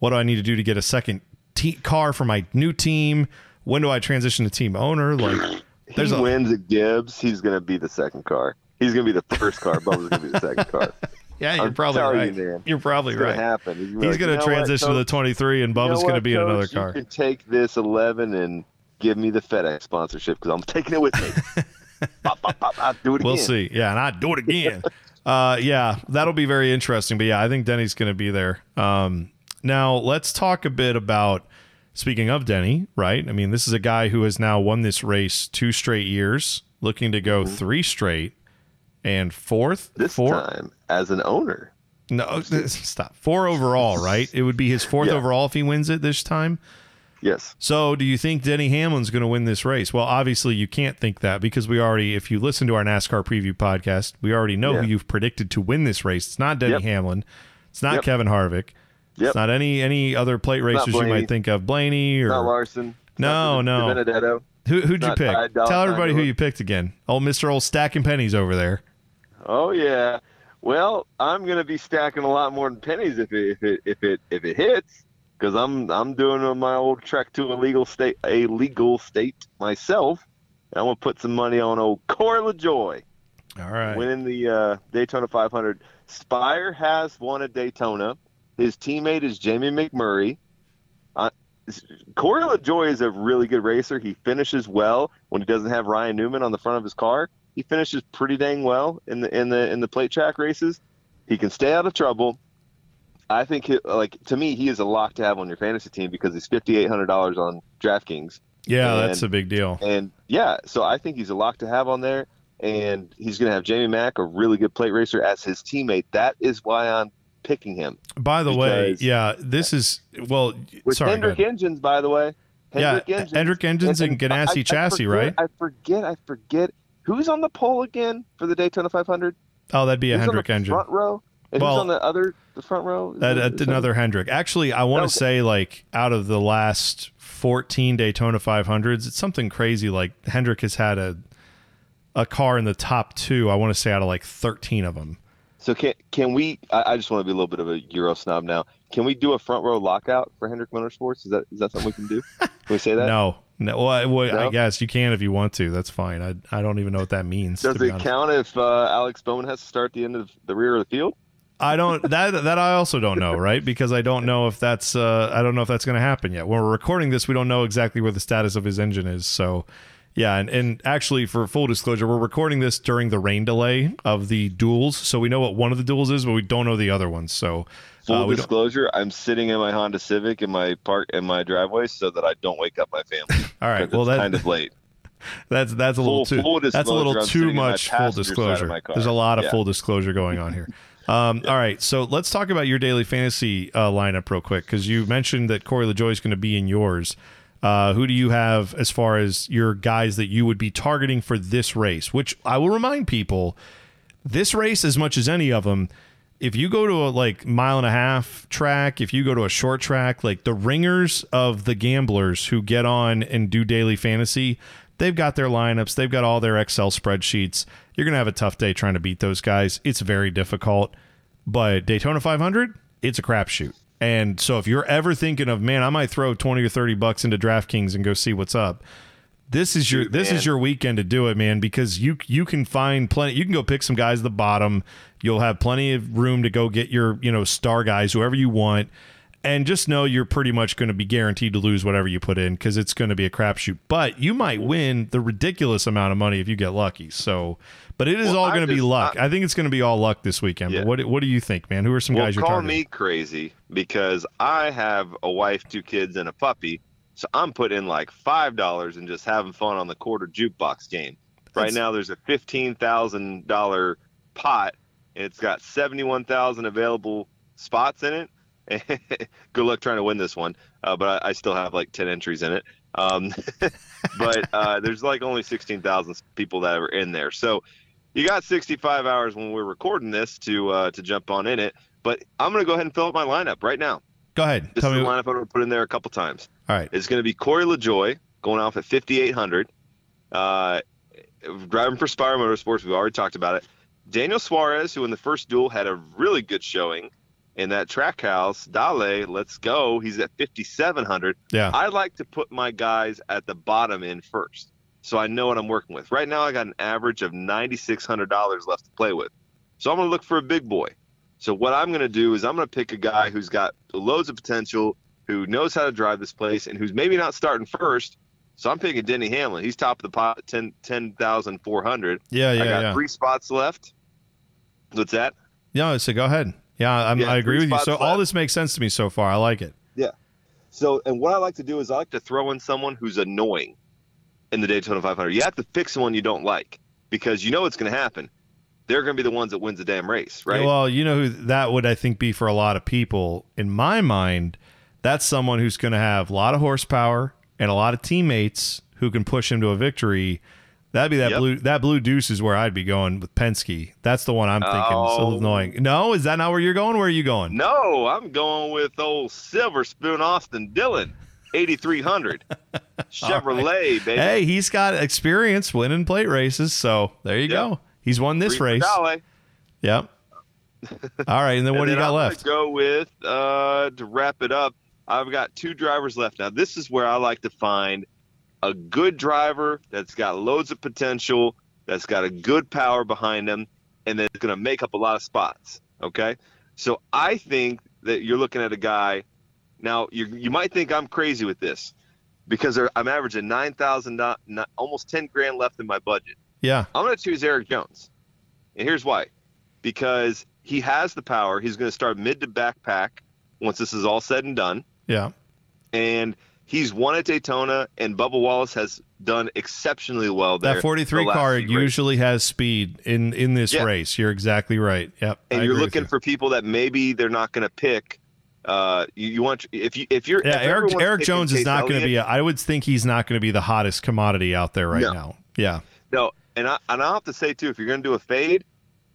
What do I need to do to get a second te- car for my new team? When do I transition to team owner? Like, there's he a wins at Gibbs, he's going to be the second car. He's going to be the first car. Bubba's going to be the second car. yeah, you're I'm probably right. you. You're probably It's right. to happen. He's, He's going to transition to the 23, and Bubba's going to be in another car. You can take this 11 and give me the FedEx sponsorship because I'm taking it with me. pop, pop, pop, I'll do it again. We'll see. Yeah, and I do it again. uh, yeah, that'll be very interesting. But yeah, I think Denny's going to be there. Um, now let's talk a bit about. Speaking of Denny, right? I mean, this is a guy who has now won this race two straight years, looking to go three straight and fourth. Mm-hmm. This four, time as an owner. No, stop. Four overall, right? It would be his fourth Yeah. overall if he wins it this time. Yes. So, do you think Denny Hamlin's going to win this race? Well, obviously, you can't think that because we already, if you listen to our NASCAR preview podcast, we already know Yeah. who you've predicted to win this race. It's not Denny Yep. Hamlin. It's not Yep. Kevin Harvick. Yep. It's not any any other plate racers you might think of. Blaney or Not Larson. No, no. Benedetto. who, who'd you pick? Tell everybody who you picked again. Old Mister Old stacking pennies over there. Oh yeah. Well, I'm gonna be stacking a lot more than pennies if it if it if it if it hits, because I'm I'm doing my old trek to a legal state a legal state myself. And I'm gonna put some money on old Corey LaJoie All right. winning the uh, Daytona 500. Spire has won a Daytona. His teammate is Jamie McMurray. Uh, I Corey LaJoie is a really good racer. He finishes well when he doesn't have Ryan Newman on the front of his car. He finishes pretty dang well in the in the in the plate track races. He can stay out of trouble. I think, he, like to me, he is a lock to have on your fantasy team because he's fifty eight hundred dollars on DraftKings. Yeah, And- that's a big deal. And yeah, so I think he's a lock to have on there. And he's going to have Jamie Mack, a really good plate racer, as his teammate. That is why I'm picking him. By the way, yeah, this is well. With sorry, Hendrick. Engines, by the way. Yeah, Hendrick Engines. Hendrick Engines and Ganassi I- I Chassis, forget- right? I forget. I forget. Who's on the pole again for the Daytona 500? oh, that'd be a Who's Hendrick on the engine. Front row. And Well, who's on the other the front row? Is That, it- uh, that's that- another Hendrick. Actually, I want to Okay. say like out of the last 14 Daytona 500s, it's something crazy. Like Hendrick has had a a car in the top two. I want to say out of like 13 of them. So can can we? I, I just want to be a little bit of a Euro snob now. Can we do a front row lockout for Hendrick Motorsports? Is that is that something we can do? Can we say that? No, no. Well, I, well, I guess you can if you want to. That's fine. I I don't even know what that means. Does it count if uh, Alex Bowman has to start at the end of the rear of the field? I don't that that I also don't know, right? Because I don't know if that's uh I don't know if that's going to happen yet. When we're recording this, we don't know exactly where the status of his engine is. So, yeah, and and actually for full disclosure, we're recording this during the rain delay of the duels, so we know what one of the duels is, but we don't know the other one. So, Full uh, we don't- disclosure: I'm sitting in my Honda Civic in my park in my driveway so that I don't wake up my family. All right, well it's that kind of late. that's that's a little too that's a little I'm too sitting in my much full passenger side of disclosure. There's a lot of Yeah. full disclosure going on here. Um, All right, so let's talk about your daily fantasy uh, lineup real quick because you mentioned that Corey LaJoie is going to be in yours. Uh, who do you have as far as your guys that you would be targeting for this race? Which I will remind people, this race as much as any of them. If you go to a like mile and a half track, if you go to a short track, like the ringers of the gamblers who get on and do daily fantasy, they've got their lineups, they've got all their Excel spreadsheets. You're gonna have a tough day trying to beat those guys. It's very difficult. But Daytona 500, it's a crapshoot. And so if you're ever thinking of, man, I might throw 20 or 30 bucks into DraftKings and go see what's up. This is your Shoot, this is your weekend to do it, man, because you you can find plenty. You can go pick some guys at the bottom. You'll have plenty of room to go get your you know star guys, whoever you want, and just know you're pretty much going to be guaranteed to lose whatever you put in because it's going to be a crapshoot. But you might win the ridiculous amount of money if you get lucky. So, but it is Well, all going to be luck. I, think it's going to be all luck this weekend. Yeah. But what what do you think, man? Who are some Well, guys you're call targeting? me crazy because I have a wife, two kids, and a puppy. So I'm putting like five dollars and just having fun on the quarter jukebox game. Right now, there's a fifteen thousand dollar pot. And it's got seventy-one thousand available spots in it. Good luck trying to win this one, uh, but I, I still have like ten entries in it. Um, but uh, there's like only sixteen thousand people that are in there. So you got 65 hours when we're recording this to uh, to jump on in it. But I'm going to go ahead and fill up my lineup right now. Go ahead. This Tell is me. the lineup I'm going to put in there a couple times. all right. It's going to be Corey LaJoie going off at 5,800. Uh, driving for Spire Motorsports, we've already talked about it. Daniel Suarez, who in the first duel had a really good showing in that Trackhouse. Dale, let's go. He's at 5,700. Yeah. I like to put my guys at the bottom in first, so I know what I'm working with. Right now, I got an average of $9,600 left to play with, so I'm going to look for a big boy. So what I'm going to do is I'm going to pick a guy who's got loads of potential, who knows how to drive this place, and who's maybe not starting first. So I'm picking Denny Hamlin. He's top of the pot, at 10 10,400. Yeah. Yeah. I got yeah. three spots left. What's that? Yeah. So go ahead. Yeah. I'm, Yeah, I agree with you. So all this makes sense to me so far. I like it. Yeah. So, and what I like to do is I like to throw in someone who's annoying in the Daytona 500. You have to pick someone you don't like because you know what's going to happen. They're going to be the ones that wins the damn race, right? Well, you know who that would I think be for a lot of people. In my mind, that's someone who's going to have a lot of horsepower and a lot of teammates who can push him to a victory. That'd be that Yep. blue that blue deuce is where I'd be going with Penske. That's the one I'm thinking. Oh. So annoying. No, is that not where you're going? Where are you going? no, I'm going with old Silver Spoon Austin Dillon, 8300 Chevrolet, baby. Hey, he's got experience winning plate races, so there you Yep. go. He's won this Three race. for Yep. All right, and then what And do you got I'm left? Go with uh, to wrap it up. I've got two drivers left. Now this is where I like to find a good driver that's got loads of potential, that's got a good power behind them, and that's going to make up a lot of spots. Okay, so I think that you're looking at a guy Now you you might think I'm crazy with this because I'm averaging nine thousand, uh, almost ten grand left in my budget. Yeah. I'm going to choose Erik Jones, and here's why: because he has the power. He's going to start mid to backpack once this is all said and done, Yeah. and he's won at Daytona, and Bubba Wallace has done exceptionally well there. That 43 the car races. usually has speed in in this Yeah. race. You're exactly right. Yep. and I you're looking you. for people that maybe they're not going to pick. Uh, you, you want if you if you're Yeah, if Erik Erik Jones is not going to be. A, I would think he's not going to be the hottest commodity out there right No. now. Yeah. No, and I and I have to say too, if you're going to do a fade,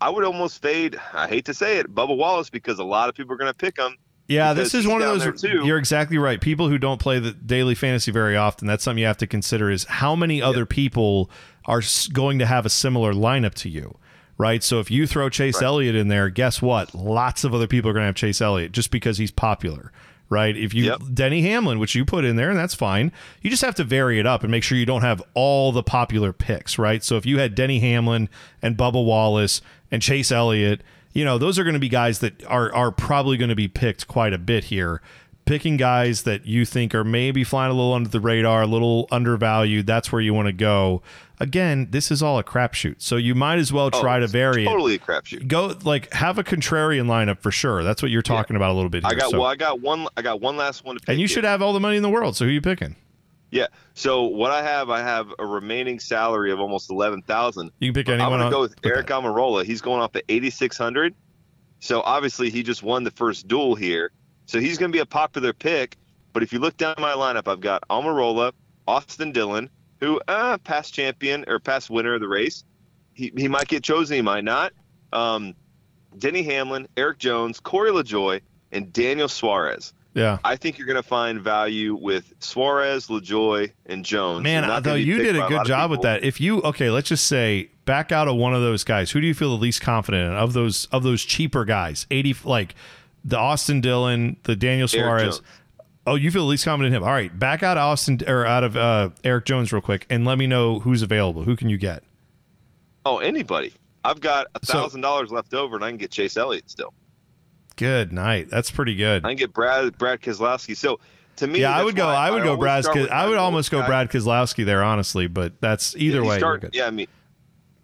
I would almost fade. I hate to say it, Bubba Wallace, because a lot of people are going to pick him. Yeah, this is one of those. You're exactly right. People who don't play the daily fantasy very often, that's something you have to consider. Is how many other people are going to have a similar lineup to you, right? So if you throw Chase Elliott in there, guess what? Lots of other people are going to have Chase Elliott just because he's popular, right? If you Yep. Denny Hamlin, which you put in there, and that's fine. You just have to vary it up and make sure you don't have all the popular picks, right? So if you had Denny Hamlin and Bubba Wallace and Chase Elliott, you know, those are going to be guys that are are probably going to be picked quite a bit here. Picking guys that you think are maybe flying a little under the radar, a little undervalued, that's where you want to go. Again, this is all a crapshoot. So you might as well Oh, try to it's vary it Totally a crapshoot. go like have a contrarian lineup for sure. That's what you're talking about a little bit here. I got so- well. I got one. I got one last one to pick. and you here. should have all the money in the world. So who are you picking? Yeah. So what I have, I have a remaining salary of almost eleven thousand. You can pick anyone. I'm to on- go with Aric that. Almirola. He's going off at 8,600. So obviously he just won the first duel here. So he's going to be a popular pick. But if you look down my lineup, I've got Almirola, Austin Dillon, who uh, past champion or past winner of the race. He, he might get chosen, he might not. Um, Denny Hamlin, Erik Jones, Corey LaJoie, and Daniel Suarez. Yeah. I think you're going to find value with Suarez, LaJoie, and Jones. Man, though you did a good of job with that. If you okay, let's just say back out of one of those guys. Who do you feel the least confident in of those of those cheaper guys? Eighty like the Austin Dillon, the Daniel Suarez. Oh, you feel the least confident in him. All right, back out of Austin or out of uh, Erik Jones real quick, and let me know who's available. Who can you get? Oh, anybody. I've got a thousand dollars left over, and I can get Chase Elliott still. Good night. That's pretty good. I can get Brad Brad Keselowski. So to me, yeah, I would go. why I would go Brad. I would almost go guy. Brad Keselowski there, honestly. But that's either Yeah, way. start- good. yeah, I mean,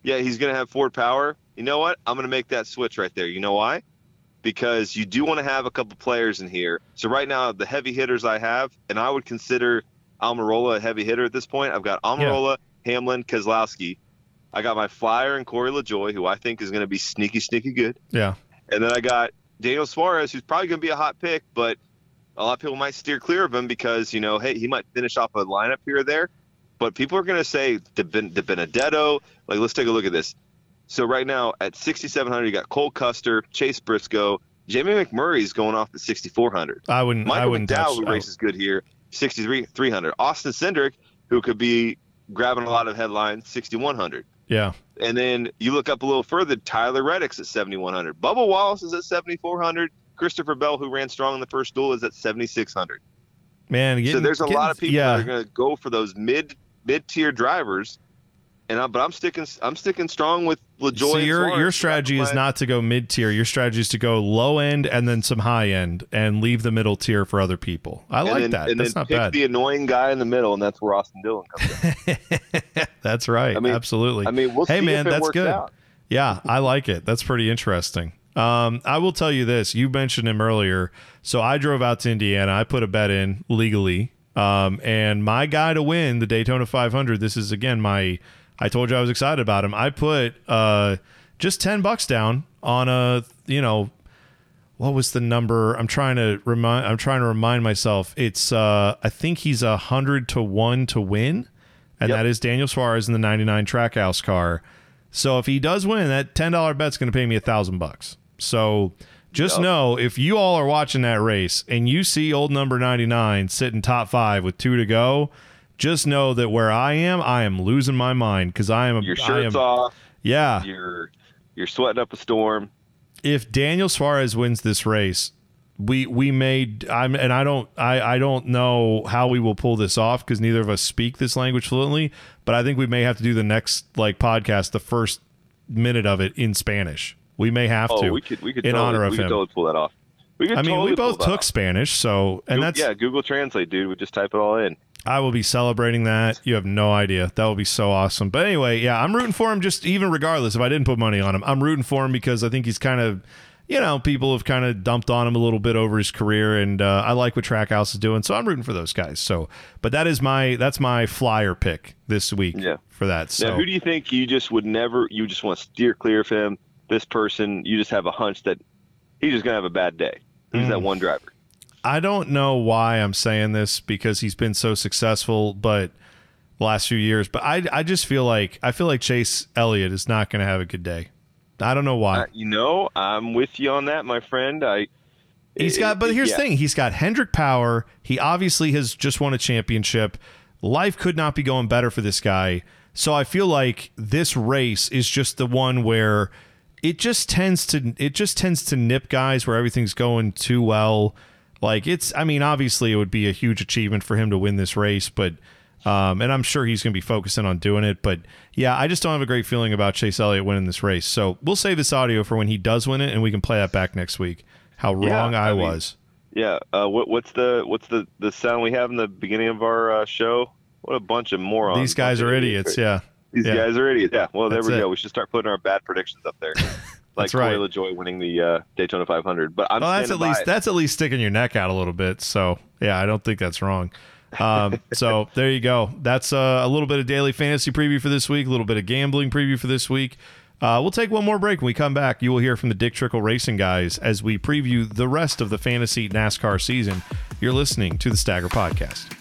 yeah, he's gonna have Ford power. You know what? I'm gonna make that switch right there. You know why? Because you do want to have a couple players in here. So right now, the heavy hitters I have, and I would consider Almirola a heavy hitter at this point. I've got Almirola, Hamlin, Keselowski. I got my flyer and Corey LaJoie, who I think is going to be sneaky, sneaky good. Yeah. And then I got Daniel Suarez, who's probably going to be a hot pick, but a lot of people might steer clear of him because, you know, hey, he might finish off a lineup here or there. But people are going to say De, ben, De Benedetto. Like, let's take a look at this. So right now at 6,700, you got Cole Custer, Chase Briscoe, Jamie McMurray's going off at 6,400. I wouldn't. I Michael wouldn't McDowell, touch. who races good here, 6,300. Austin Cindric, who could be grabbing a lot of headlines, 6,100. yeah. And then you look up a little further, Tyler Reddick's at 7,100. Bubba Wallace is at 7,400. Christopher Bell, who ran strong in the first duel, is at 7,600. Man, so there's a getting- lot of people yeah. that are going to go for those mid mid tier drivers. And I, but I'm sticking I'm sticking strong with LaJoie. So your your strategy is not to go mid tier. Your strategy is to go low end and then some high end and leave the middle tier for other people. I and like then, that. And That's then not pick bad. the annoying guy in the middle, and that's where Austin Dillon comes in. that's right. I mean- Absolutely. I mean, we'll hey see man, if it that's works good. out. Yeah, I like it. That's pretty interesting. Um, I will tell you this. You mentioned him earlier. So I drove out to Indiana. I put a bet in legally. Um, and my guy to win the Daytona 500. This is again my. I told you I was excited about him. I put uh, just ten bucks down on a you know what was the number? I'm trying to remind. I'm trying to remind myself. It's uh, I think he's a hundred to one to win, and Yep. that is Daniel Suarez in the '99 Trackhouse car. So if he does win, that ten dollar bet's going to pay me a thousand bucks. So just Yep. know if you all are watching that race and you see old number 99 sitting top five with two to go, just know that where I am, I am losing my mind because I am. Your shirt's am, off. Yeah. You're you're sweating up a storm. if Daniel Suarez wins this race, we we made I'm and I don't I I don't know how we will pull this off because neither of us speak this language fluently, but I think we may have to do the next like podcast the first minute of it in Spanish. We may have Oh, to we could we could in totally, honor of we him. could totally pull that off. We could I mean, totally we both took off. Spanish, so and Goo- that's yeah, Google Translate, dude. We just type it all in. I will be celebrating that. You have no idea. That will be so awesome. But anyway, yeah, I'm rooting for him. Just even regardless if I didn't put money on him, I'm rooting for him because I think he's kind of, you know, people have kind of dumped on him a little bit over his career, and uh, I like what Trackhouse is doing, so I'm rooting for those guys. So, but that is my that's my flyer pick this week. Yeah. for that. So Now, who do you think you just would never? You just want to steer clear of him. This person, you just have a hunch that he's just gonna have a bad day. He's Mm. that one driver? I don't know why I'm saying this because he's been so successful, but the last few years. But I I just feel like I feel like Chase Elliott is not going to have a good day. I don't know why. Uh, you know, I'm with you on that, my friend. I. He's got, but here's yeah. the thing: he's got Hendrick Power. He obviously has just won a championship. Life could not be going better for this guy. So I feel like this race is just the one where it just tends to it just tends to nip guys where everything's going too well. Like it's, I mean, obviously it would be a huge achievement for him to win this race, but um, and I'm sure he's going to be focusing on doing it. But yeah, I just don't have a great feeling about Chase Elliott winning this race. So we'll save this audio for when he does win it, and we can play that back next week. How Yeah, wrong I, I mean, was. Yeah. Uh, what, what's the what's the the sound we have in the beginning of our uh, show? What a bunch of morons! These guys are idiots. Yeah. These Yeah. guys are idiots. Yeah. Well, there That's we it. go. We should start putting our bad predictions up there. like That's right. LaJoie winning the uh, Daytona 500. But I'm Well, that's at least it. that's at least sticking your neck out a little bit. So yeah, I don't think that's wrong. Um, so there you go. That's uh, a little bit of daily fantasy preview for this week. A little bit of gambling preview for this week. Uh, we'll take one more break. When we come back, you will hear from the Dick Trickle Racing guys as we preview the rest of the fantasy NASCAR season. You're listening to the Stagger Podcast.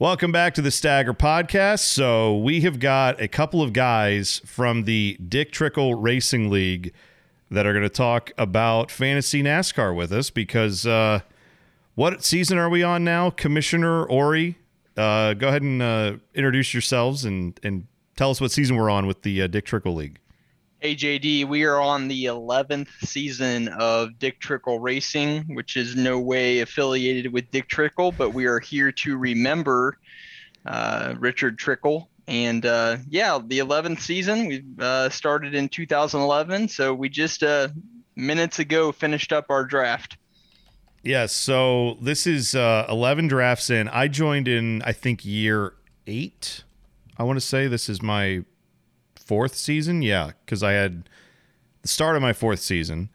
Welcome back to the Stagger Podcast. So, we have got a couple of guys from the Dick Trickle Racing League that are going to talk about fantasy NASCAR with us because uh, what season are we on now? Commissioner Ori, uh, go ahead and uh, introduce yourselves and, and tell us what season we're on with the uh, Dick Trickle League. Hey JD, we are on the 11th season of Dick Trickle Racing, which is no way affiliated with Dick Trickle, but we are here to remember uh, Richard Trickle. And uh, yeah, the 11th season, we uh, started in 2011. So we just uh, minutes ago finished up our draft. Yes. So this is uh, 11 drafts in. I joined in, I think, year eight. I want to say this is my fourth season. Yeah, because I had the start of my fourth season.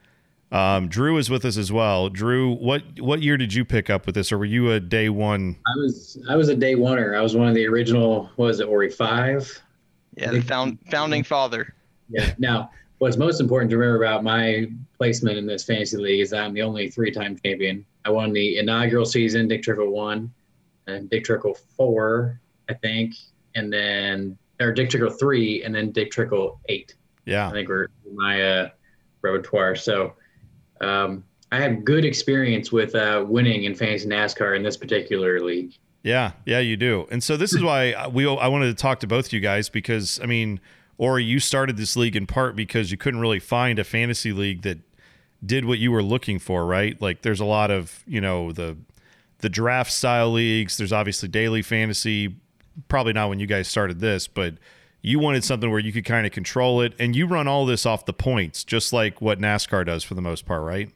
Um, Drew is with us as well. Drew, what what year did you pick up with this, or were you a day one? I was I was a day oneer. I was one of the original. What was it, Ori five? Yeah, the found, founding father. Yeah. Now, what's most important to remember about my placement in this fantasy league is I'm the only three-time champion. I won the inaugural season. Dick Trickle won, and Dick Trickle four, I think, and then or Dick Trickle three, and then Dick Trickle eight. Yeah. I think we're my uh, repertoire. So um, I have good experience with uh, winning in fantasy NASCAR in this particular league. Yeah, yeah, you do. And so this is why we I wanted to talk to both you guys because I mean, or you started this league in part because you couldn't really find a fantasy league that did what you were looking for, right? Like there's a lot of, you know, the the draft style leagues, there's obviously daily fantasy, probably not when you guys started this, but you wanted something where you could kind of control it and you run all this off the points, just like what NASCAR does for the most part, right?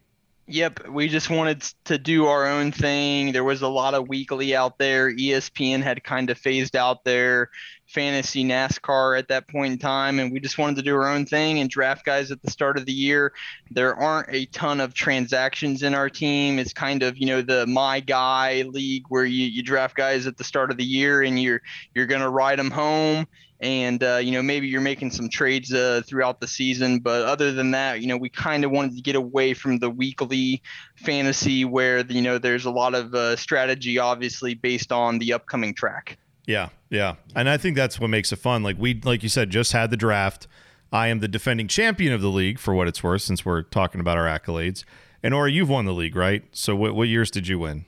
Yep, we just wanted to do our own thing. There was a lot of weekly out there. ESPN had kind of phased out their fantasy NASCAR at that point in time, and we just wanted to do our own thing and draft guys at the start of the year. There aren't a ton of transactions in our team. It's kind of you know the my guy league where you, you draft guys at the start of the year and you're you're gonna ride them home and uh, you know maybe you're making some trades uh, throughout the season but other than that you know we kind of wanted to get away from the weekly fantasy where you know there's a lot of uh, strategy obviously based on the upcoming track Yeah, yeah. And I think that's what makes it fun. Like we like you said, just had the draft. I am the defending champion of the league for what it's worth, since we're talking about our accolades. And Ori, you've won the league, right? So what what years did you win?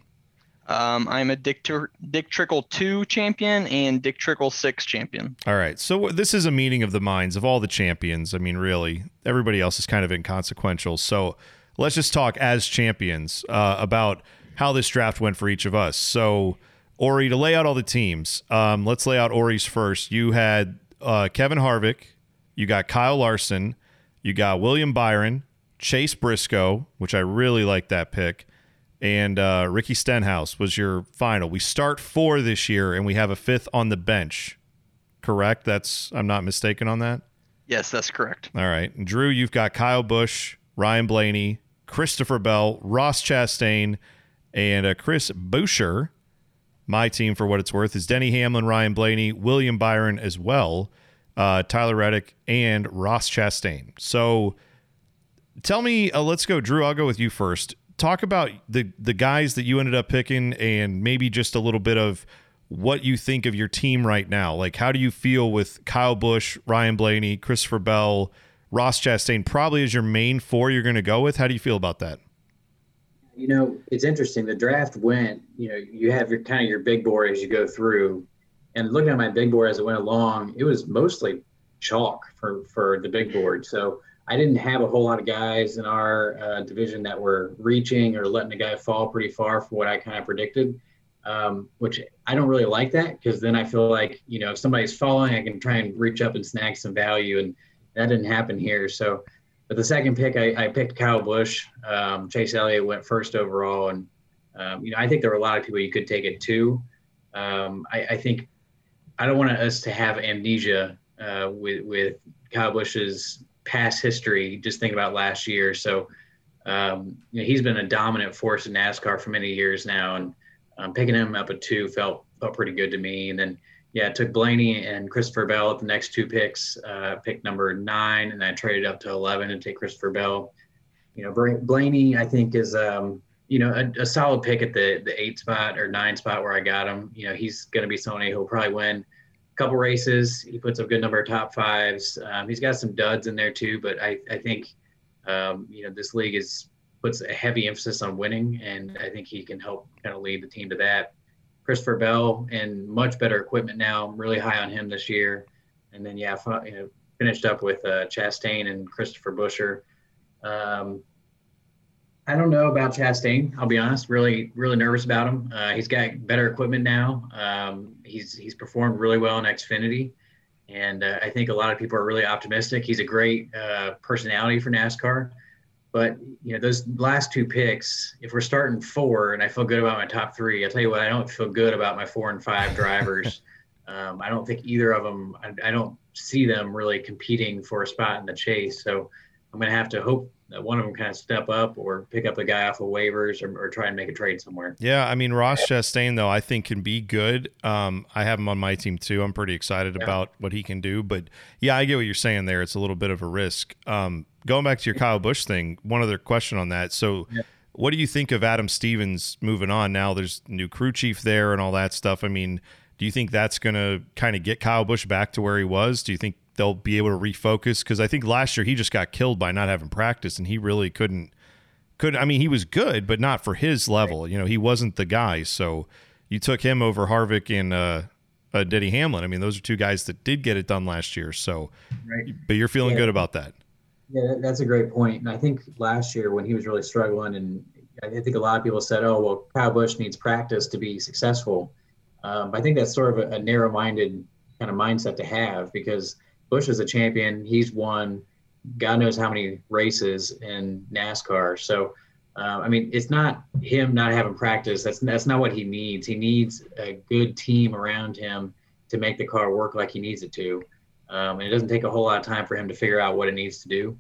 um, i'm a dick, dick trickle 2 champion and dick trickle 6 champion All right. So this is a meeting of the minds of all the champions. I mean, really, everybody else is kind of inconsequential. So let's just talk as champions uh, about how this draft went for each of us. So, Ori, to lay out all the teams, um, let's lay out Ori's first. You had uh, Kevin Harvick, you got Kyle Larson, you got William Byron, Chase Briscoe, which I really like that pick, and uh, Ricky Stenhouse was your final. We start four this year, and we have a fifth on the bench. Correct? That's I'm not mistaken on that. Yes, that's correct. All right, Drew, you've got Kyle Busch, Ryan Blaney, Christopher Bell, Ross Chastain, and uh, Chris Buescher. My team, for what it's worth, is Denny Hamlin, Ryan Blaney, William Byron as well, uh, Tyler Reddick, and Ross Chastain. So tell me, uh, let's go, Drew. I'll go with you first. Talk about the the guys that you ended up picking, and maybe just a little bit of what you think of your team right now. Like, how do you feel with Kyle Busch, Ryan Blaney, Christopher Bell, Ross Chastain? Probably as your main four you're going to go with. How do you feel about that? You know, it's interesting. The draft went. You know, you have your kind of your big board as you go through, and looking at my big board as it went along, it was mostly chalk for for the big board. So I didn't have a whole lot of guys in our uh, division that were reaching or letting the guy fall pretty far for what I kind of predicted, um, which I don't really like that because then I feel like, you know, if somebody's falling, I can try and reach up and snag some value. And that didn't happen here. So, but the second pick, I, I picked Kyle Busch. Um, Chase Elliott went first overall. And, um, you know, I think there were a lot of people you could take it to. Um, I, I think I don't want us to have amnesia uh, with, with Kyle Busch's past history, just think about last year. So, um, you know, he's been a dominant force in NASCAR for many years now, and um, picking him up at two felt felt pretty good to me. And then, yeah, took Blaney and Christopher Bell at the next two picks. Uh, pick number nine, and I traded up to eleven to take Christopher Bell. You know, Blaney, I think is um, you know a, a, solid pick at the the eight spot or nine spot where I got him. You know, he's going to be somebody who'll probably win a couple races. He puts up a good number of top fives. Um, he's got some duds in there too, but I, I think um, you know this league is puts a heavy emphasis on winning, and I think he can help kind of lead the team to that. Christopher Bell and much better equipment now. I'm really high on him this year. And then yeah, you know, finished up with uh, Chastain and Christopher Buescher. Um, I don't know about Chastain. I'll be honest. Really, really nervous about him. Uh, he's got better equipment now. Um, he's he's performed really well in Xfinity, and uh, I think a lot of people are really optimistic. He's a great uh, personality for NASCAR. But you know those last two picks. If we're starting four, and I feel good about my top three, I tell you what, I don't feel good about my four and five drivers. um, I don't think either of them. I, I don't see them really competing for a spot in the chase. So I'm going to have to hope one of them kind of step up or pick up the guy off of waivers or, or try and make a trade somewhere. Yeah, I mean Ross Chastain though I think can be good. Um, I have him on my team too. I'm pretty excited yeah. about what he can do. But yeah, I get what you're saying there. It's a little bit of a risk. Um, going back to your Kyle Busch thing, one other question on that. So. Yeah. What do you think of Adam Stevens moving on now? There's new crew chief there and all that stuff. I mean, do you think that's going to kind of get Kyle Busch back to where he was? Do you think they'll be able to refocus because I think last year he just got killed by not having practice and he really couldn't could I mean he was good but not for his level. You know he wasn't the guy. So you took him over Harvick and uh, uh Denny Hamlin. I mean those are two guys that did get it done last year. So right. but you're feeling yeah. good about that. Yeah that's a great point. and I think last year when he was really struggling and I think a lot of people said oh well Kyle Busch needs practice to be successful. Um, I think that's sort of a, a narrow-minded kind of mindset to have because Busch is a champion. He's won God knows how many races in NASCAR. So, uh, I mean, it's not him not having practice. That's that's not what he needs. He needs a good team around him to make the car work like he needs it to. Um, and it doesn't take a whole lot of time for him to figure out what it needs to do.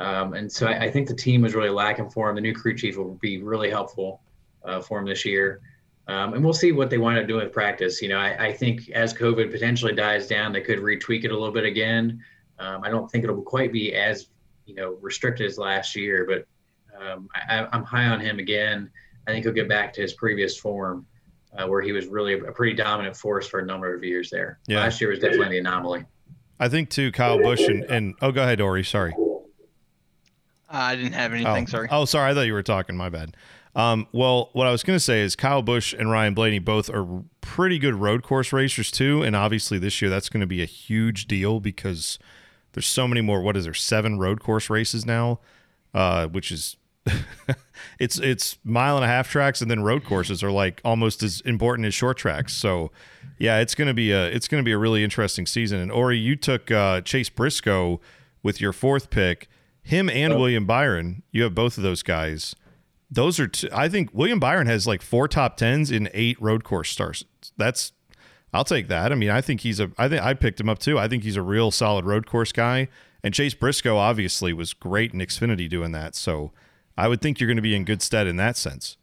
Um, and so I, I, think the team was really lacking for him. The new crew chief will be really helpful uh, for him this year. Um, and we'll see what they wind up doing with practice. You know, I, I, think as COVID potentially dies down, they could retweak it a little bit again. Um, I don't think it'll quite be as, you know, restricted as last year, but um, I, am high on him again. I think he'll get back to his previous form, uh, where he was really a pretty dominant force for a number of years there. Yeah. Last year was definitely the anomaly. I think too, Kyle Busch and, and oh, go ahead, Dory. Sorry. I didn't have anything. Oh. Sorry. Oh, sorry. I thought you were talking. My bad. Um, well, what I was going to say is Kyle Busch and Ryan Blaney both are pretty good road course racers too, and obviously this year that's going to be a huge deal because there's so many more. What is there? Seven road course races now, uh, which is it's it's mile and a half tracks and then road courses are like almost as important as short tracks. So yeah, it's gonna be a it's gonna be a really interesting season. And Ori, you took uh, Chase Briscoe with your fourth pick. Him and Oh. William Byron, you have both of those guys. Those are two, I think William Byron has like four top tens in eight road course stars. That's I'll take that. I mean, I think he's a. I think I picked him up too. I think he's a real solid road course guy. And Chase Briscoe obviously was great in Xfinity doing that. So I would think you're going to be in good stead in that sense.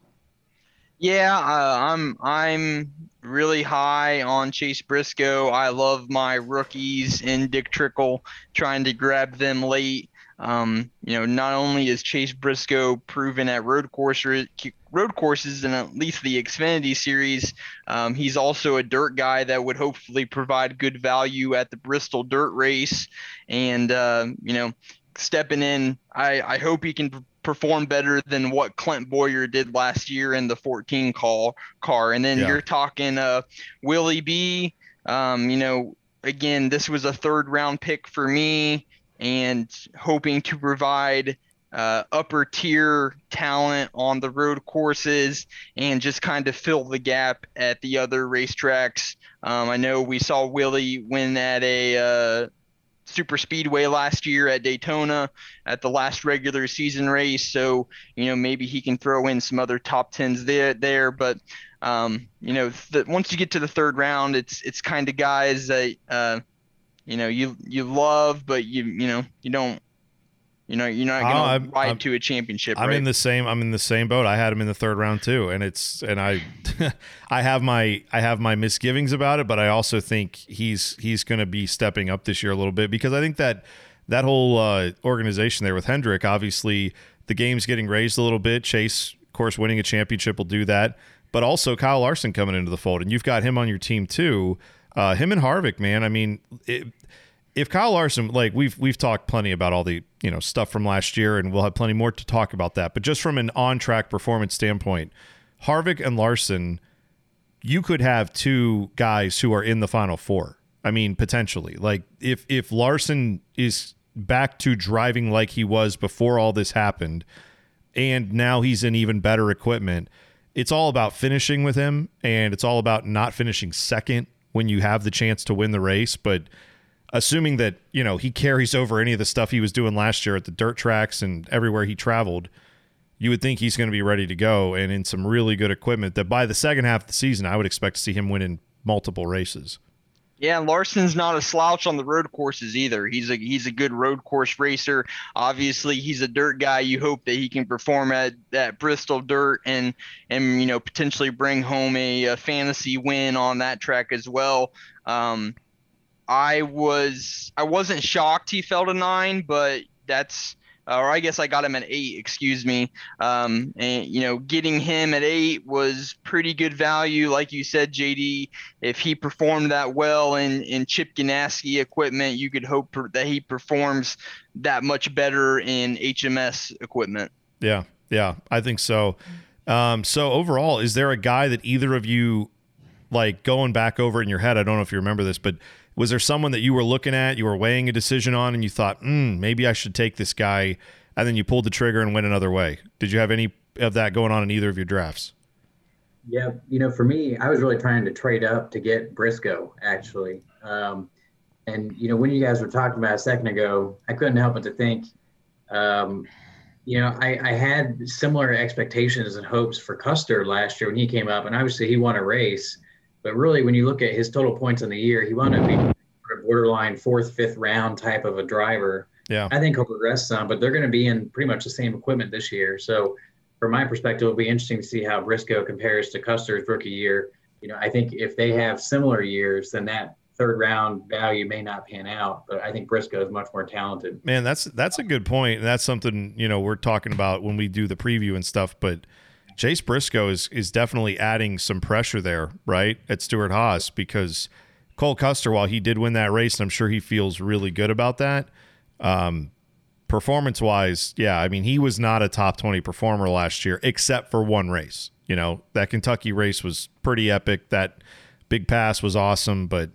Yeah, uh, I'm I'm really high on Chase Briscoe. I love my rookies in Dick Trickle, trying to grab them late. Um, you know, not only is Chase Briscoe proven at road course road courses and at least the Xfinity series, um, he's also a dirt guy that would hopefully provide good value at the Bristol Dirt Race. And uh, you know, stepping in, I I hope he can perform better than what Clint Bowyer did last year in the 14 call car. And then Yeah. you're talking uh, Willie B. Um, you know, again, this was a third round pick for me and hoping to provide uh, upper tier talent on the road courses and just kind of fill the gap at the other racetracks. Um, I know we saw Willie win at a uh, super speedway last year at Daytona at the last regular season race. So, you know, maybe he can throw in some other top tens there, there. But, um, you know, once you get to the third round, it's, it's kind of guys that, uh, you know, you, you love, but you, you know, you don't, you know, you're not Oh, going I'm- to ride I'm- to a championship, I'm right? in the same. I'm in the same boat. I had him in the third round too, and it's and I, I have my I have my misgivings about it, but I also think he's he's going to be stepping up this year a little bit because I think that that whole uh, organization there with Hendrick, obviously the game's getting raised a little bit. Chase, of course, winning a championship will do that, but also Kyle Larson coming into the fold, and you've got him on your team too. Uh, him and Harvick, man. I mean. It, if Kyle Larson, like we've we've talked plenty about all the you know stuff from last year, and we'll have plenty more to talk about that. But just from an on track performance standpoint, Harvick and Larson, you could have two guys who are in the final four. I mean, potentially. Like if if Larson is back to driving like he was before all this happened, and now he's in even better equipment, it's all about finishing with him, and it's all about not finishing second when you have the chance to win the race. But assuming that you know he carries over any of the stuff he was doing last year at the dirt tracks and everywhere he traveled you would think he's going to be ready to go and in some really good equipment that by the second half of the season i would expect to see him winning multiple races Yeah, and Larson's not a slouch on the road courses either. He's a he's a good road course racer. Obviously, he's a dirt guy. You hope that he can perform at that Bristol dirt and and you know potentially bring home a, a fantasy win on that track as well. Um, I was I wasn't shocked he fell to nine, but that's or I guess I got him at eight. Excuse me. Um, and you know, getting him at eight was pretty good value, like you said, JD. If he performed that well in in Chip Ganassi equipment, you could hope that he performs that much better in HMS equipment. yeah yeah i think so um, so overall is there a guy that either of you like going back over in your head i don't know if you remember this but was there someone that you were looking at you were weighing a decision on and you thought mm, maybe i should take this guy and then you pulled the trigger and went another way did you have any of that going on in either of your drafts Yeah, you know, for me, I was really trying to trade up to get Briscoe, actually. Um, and, you know, when you guys were talking about a second ago, I couldn't help but to think, um, you know, I, I had similar expectations and hopes for Custer last year when he came up, and obviously he won a race. But really, when you look at his total points in the year, he wound up being sort of borderline fourth, fifth round type of a driver. yeah I think he'll progress some, but they're going to be in pretty much the same equipment this year. So, from my perspective, it'll be interesting to see how Briscoe compares to Custer's rookie year. You know, I think if they have similar years, then that third round value may not pan out. But I think Briscoe is much more talented. Man, that's that's a good point, and that's something you know we're talking about when we do the preview and stuff. But Chase Briscoe is is definitely adding some pressure there, right, at Stewart-Haas because Cole Custer, while he did win that race, and I'm sure he feels really good about that. Um, performance wise, yeah, I mean he was not a top 20 performer last year, except for one race. You know that Kentucky race was pretty epic. That big pass was awesome, but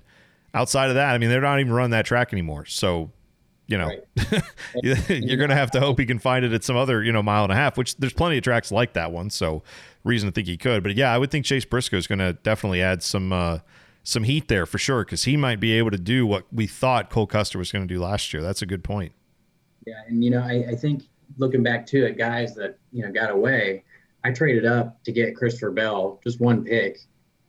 outside of that, I mean they're not even running that track anymore. So you know, you're going to have to hope he can find it at some other, you know, mile and a half, which there's plenty of tracks like that one. So reason to think he could. But yeah, I would think Chase Briscoe is going to definitely add some uh, some heat there for sure because he might be able to do what we thought Cole Custer was going to do last year. That's a good point. Yeah, and you know, I, I think looking back to it, guys that you know got away, I traded up to get Christopher Bell, just one pick,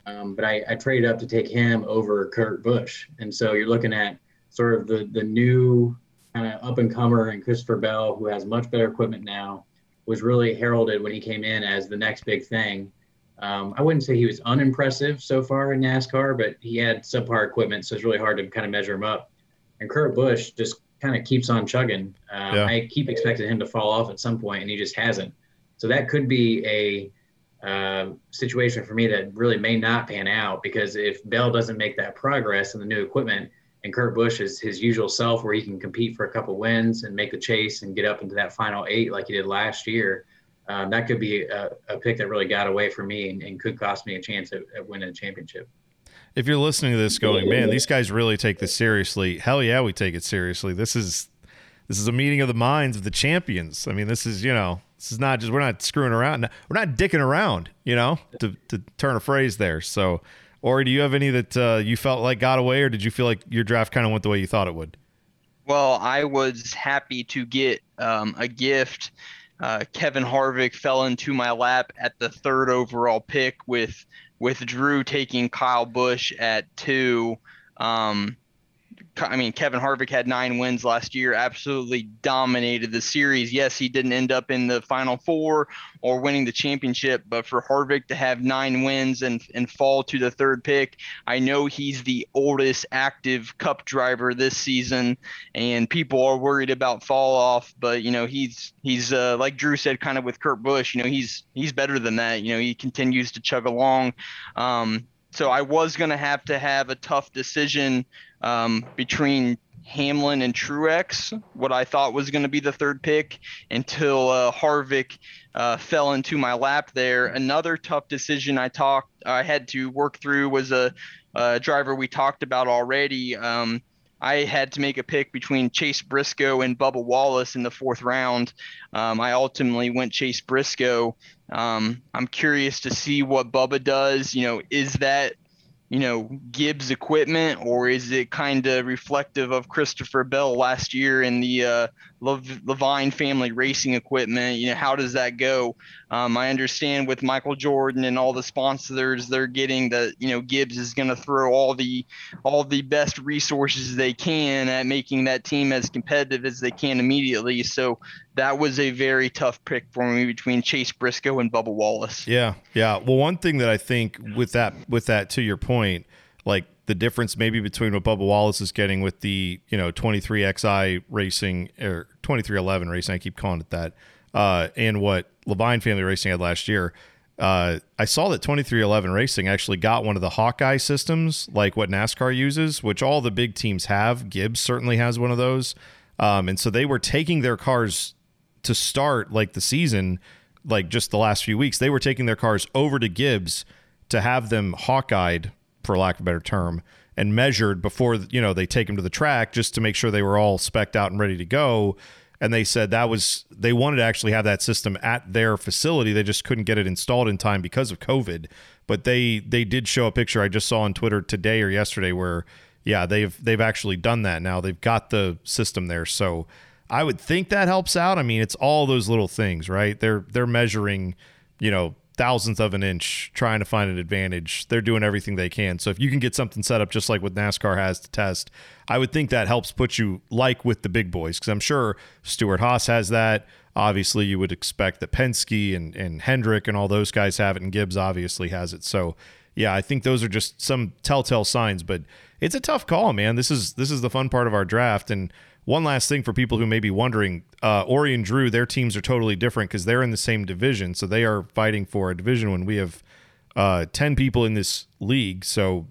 um, but I, I traded up to take him over Kurt Busch, and so you're looking at sort of the the new kind of up and comer and Christopher Bell, who has much better equipment now, was really heralded when he came in as the next big thing. Um, I wouldn't say he was unimpressive so far in NASCAR, but he had subpar equipment, so it's really hard to kind of measure him up. And Kurt Busch just kind of keeps on chugging. Um, yeah. I keep expecting him to fall off at some point, and he just hasn't. So that could be a uh, situation for me that really may not pan out because if Bell doesn't make that progress in the new equipment, and Kurt Busch is his usual self, where he can compete for a couple wins and make the chase and get up into that final eight like he did last year, um, that could be a, a, pick that really got away from me and, and could cost me a chance at, at, winning a championship. If you're listening to this, going, man, these guys really take this seriously. Hell yeah, we take it seriously. This is this is a meeting of the minds of the champions. I mean, this is you know, this is not just we're not screwing around. We're not dicking around. You know, to to turn a phrase there. So or do you have any that uh, you felt like got away, or did you feel like your draft kind of went the way you thought it would? Well, I was happy to get um, a gift. Uh, Kevin Harvick fell into my lap at the third overall pick with with Drew taking Kyle Busch at two. Um, I mean, Kevin Harvick had nine wins last year, absolutely dominated the series. Yes, he didn't end up in the final four or winning the championship, but for Harvick to have nine wins and, and fall to the third pick, I know he's the oldest active cup driver this season, and people are worried about fall off, but you know, he's he's uh, like Drew said, kind of with Kurt Busch, you know, he's he's better than that. You know, he continues to chug along. Um, so I was going to have to have a tough decision um, between Hamlin and Truex, what I thought was going to be the third pick, until uh, Harvick uh, fell into my lap there. Another tough decision I talked, I had to work through was a, a driver we talked about already. Um, I had to make a pick between Chase Briscoe and Bubba Wallace in the fourth round. Um, I ultimately went Chase Briscoe. Um, I'm curious to see what Bubba does. You know, is that you know Gibbs equipment, or is it kind of reflective of Christopher Bell last year in the uh, Leavine family racing equipment? You know, how does that go? Um, I understand with Michael Jordan and all the sponsors they're getting that you know Gibbs is going to throw all the all the best resources they can at making that team as competitive as they can immediately. So that was a very tough pick for me between Chase Briscoe and Bubba Wallace. Yeah, yeah. Well, one thing that I think with that with that to your point, like the difference maybe between what Bubba Wallace is getting with the you know 23xi racing or 2311 racing, I keep calling it that, uh, and what Leavine Family Racing had last year. Uh, I saw that 2311 Racing actually got one of the Hawkeye systems, like what NASCAR uses, which all the big teams have. Gibbs certainly has one of those. Um, and so they were taking their cars to start like the season, like just the last few weeks, they were taking their cars over to Gibbs to have them hawkeyed, for lack of a better term, and measured before you know they take them to the track just to make sure they were all specked out and ready to go. And they said that was they wanted to actually have that system at their facility. They just couldn't get it installed in time because of COVID. But they they did show a picture I just saw on Twitter today or yesterday where yeah they've they've actually done that now. They've got the system there. So I would think that helps out. I mean, it's all those little things, right? They're they're measuring, you know, thousandth of an inch trying to find an advantage. They're doing everything they can. So if you can get something set up just like what NASCAR has to test, I would think that helps put you like with the big boys because I'm sure Stewart-Haas has that. Obviously, you would expect that Penske and, and Hendrick and all those guys have it, and Gibbs obviously has it. So, yeah, I think those are just some telltale signs. But it's a tough call, man. This is this is the fun part of our draft, and one last thing for people who may be wondering uh, Ori and Drew, their teams are totally different because they're in the same division. So they are fighting for a division when we have uh, 10 people in this league. So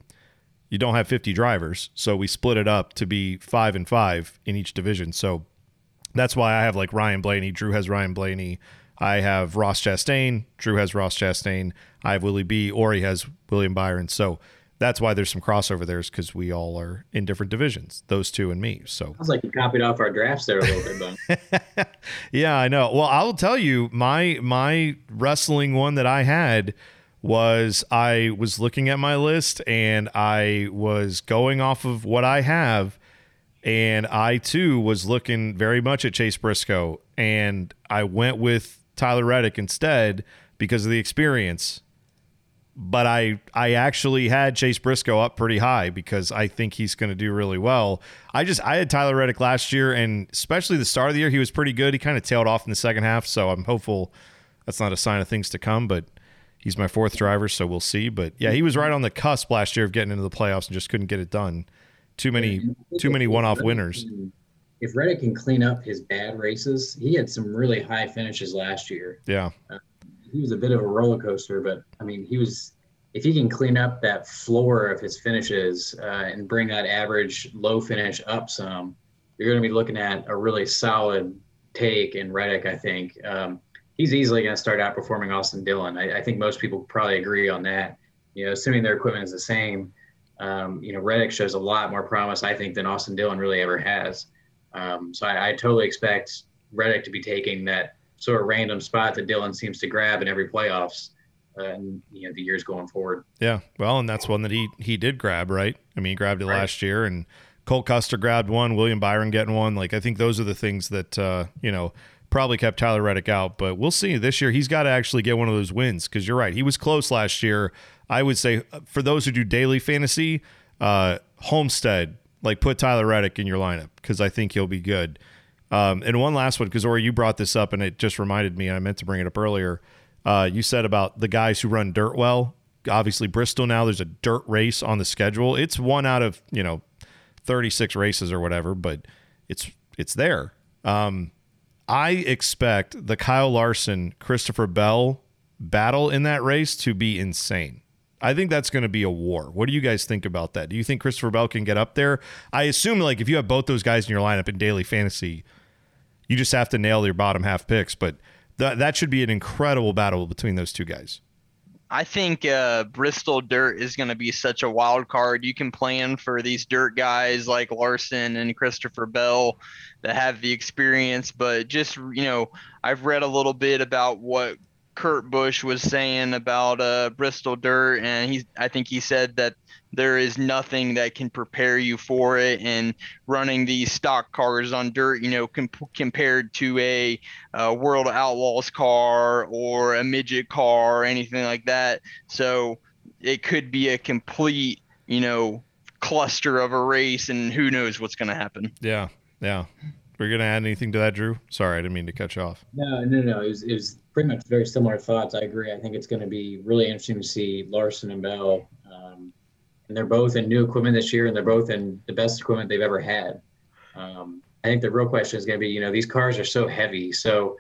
you don't have 50 drivers. So we split it up to be five and five in each division. So that's why I have like Ryan Blaney. Drew has Ryan Blaney. I have Ross Chastain. Drew has Ross Chastain. I have Willie B. Ori has William Byron. So that's why there's some crossover there, is because we all are in different divisions, those two and me. So Sounds like you copied off our drafts there a little bit, Bone. yeah, I know. Well, I'll tell you, my my wrestling one that I had was I was looking at my list and I was going off of what I have, and I too was looking very much at Chase Briscoe, and I went with Tyler Reddick instead because of the experience. But I I actually had Chase Briscoe up pretty high because I think he's going to do really well. I just I had Tyler Reddick last year, and especially the start of the year, he was pretty good. He kind of tailed off in the second half, so I'm hopeful that's not a sign of things to come. But he's my fourth driver, so we'll see. But yeah, he was right on the cusp last year of getting into the playoffs and just couldn't get it done. Too many too many one off winners. If Reddick can clean up his bad races, he had some really high finishes last year. Yeah. Uh, he was a bit of a roller coaster, but I mean, he was. If he can clean up that floor of his finishes uh, and bring that average low finish up some, you're going to be looking at a really solid take in Reddick. I think um, he's easily going to start outperforming Austin Dillon. I, I think most people probably agree on that. You know, assuming their equipment is the same, um, you know, Reddick shows a lot more promise, I think, than Austin Dillon really ever has. Um, so I, I totally expect Reddick to be taking that sort of random spot that Dillon seems to grab in every playoffs, uh, and you know the years going forward. Yeah, well, and that's one that he he did grab, right? I mean, he grabbed it right. last year, and Cole Custer grabbed one, William Byron getting one. Like I think those are the things that uh, you know probably kept Tyler Reddick out, but we'll see this year. He's got to actually get one of those wins because you're right. He was close last year. I would say uh, for those who do daily fantasy, uh, Homestead, like put Tyler Reddick in your lineup because I think he'll be good. Um, and one last one, because Ori, you brought this up and it just reminded me, I meant to bring it up earlier. Uh, you said about the guys who run dirt well. Obviously, Bristol now there's a dirt race on the schedule. It's one out of you know 36 races or whatever, but it's it's there. Um, I expect the Kyle Larson Christopher Bell battle in that race to be insane. I think that's going to be a war. What do you guys think about that? Do you think Christopher Bell can get up there? I assume like if you have both those guys in your lineup in daily fantasy, you just have to nail your bottom half picks. But th- that should be an incredible battle between those two guys. I think uh, Bristol Dirt is going to be such a wild card. You can plan for these dirt guys like Larson and Christopher Bell that have the experience, but just you know, I've read a little bit about what Kurt Busch was saying about uh, Bristol Dirt, and he's I think he said that there is nothing that can prepare you for it and running these stock cars on dirt you know comp- compared to a, a world outlaws car or a midget car or anything like that. So it could be a complete you know cluster of a race and who knows what's going to happen. Yeah yeah. We're going to add anything to that drew? Sorry i didn't mean to cut you off. No no no. It was, it was pretty much very similar thoughts. I agree. I think it's going to be really interesting to see larson and bell um, and they're both in new equipment this year, and they're both in the best equipment they've ever had. Um, I think the real question is going to be, you know, these cars are so heavy, so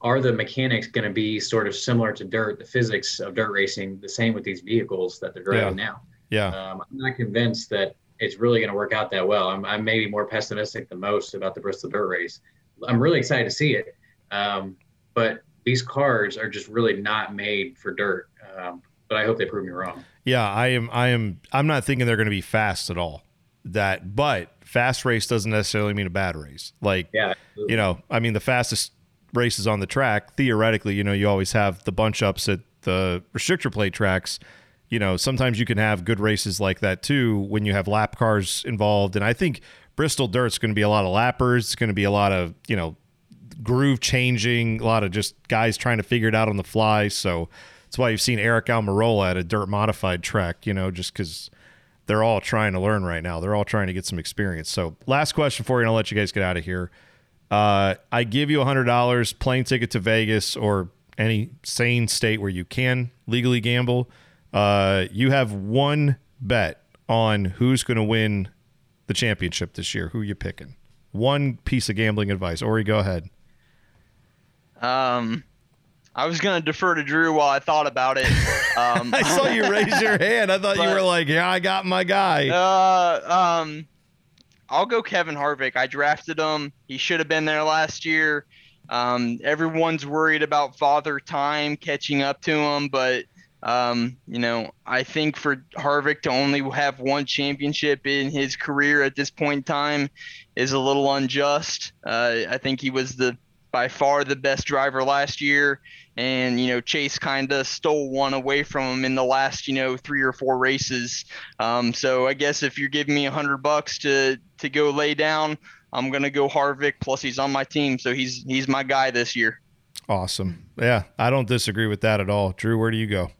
are the mechanics going to be sort of similar to dirt, the physics of dirt racing, the same with these vehicles that they're driving yeah. now? Yeah. Um, I'm not convinced that it's really going to work out that well. I'm, I'm maybe more pessimistic than most about the Bristol Dirt Race. I'm really excited to see it, um, but these cars are just really not made for dirt. Um, but I hope they prove me wrong. Yeah, I am. I am. I'm not thinking they're going to be fast at all. That, but fast race doesn't necessarily mean a bad race. Like, yeah, absolutely. you know, I mean, the fastest races on the track, theoretically, you know, you always have the bunch ups at the restrictor plate tracks. You know, sometimes you can have good races like that too when you have lap cars involved. And I think Bristol Dirt's going to be a lot of lappers. It's going to be a lot of you know groove changing, a lot of just guys trying to figure it out on the fly. So that's why you've seen Aric Almirola at a dirt modified track, you know, just because they're all trying to learn right now. They're all trying to get some experience. So, last question for you, and I'll let you guys get out of here. Uh, I give you $100 plane ticket to Vegas or any sane state where you can legally gamble. Uh, you have one bet on who's going to win the championship this year. Who are you picking? One piece of gambling advice. Ori, go ahead. Um, I was gonna defer to Drew while I thought about it. Um, I saw you raise your hand. I thought but, you were like, "Yeah, I got my guy." Uh, um, I'll go Kevin Harvick. I drafted him. He should have been there last year. Um, everyone's worried about Father Time catching up to him, but Um, you know, I think for Harvick to only have one championship in his career at this point in time is a little unjust. Uh, I think he was the by far the best driver last year, and you know Chase kind of stole one away from him in the last you know three or four races. Um, so I guess if you're giving me a hundred bucks to to go lay down, I'm gonna go Harvick. Plus he's on my team, so he's he's my guy this year. Awesome. Yeah, I don't disagree with that at all. Drew, where do you go?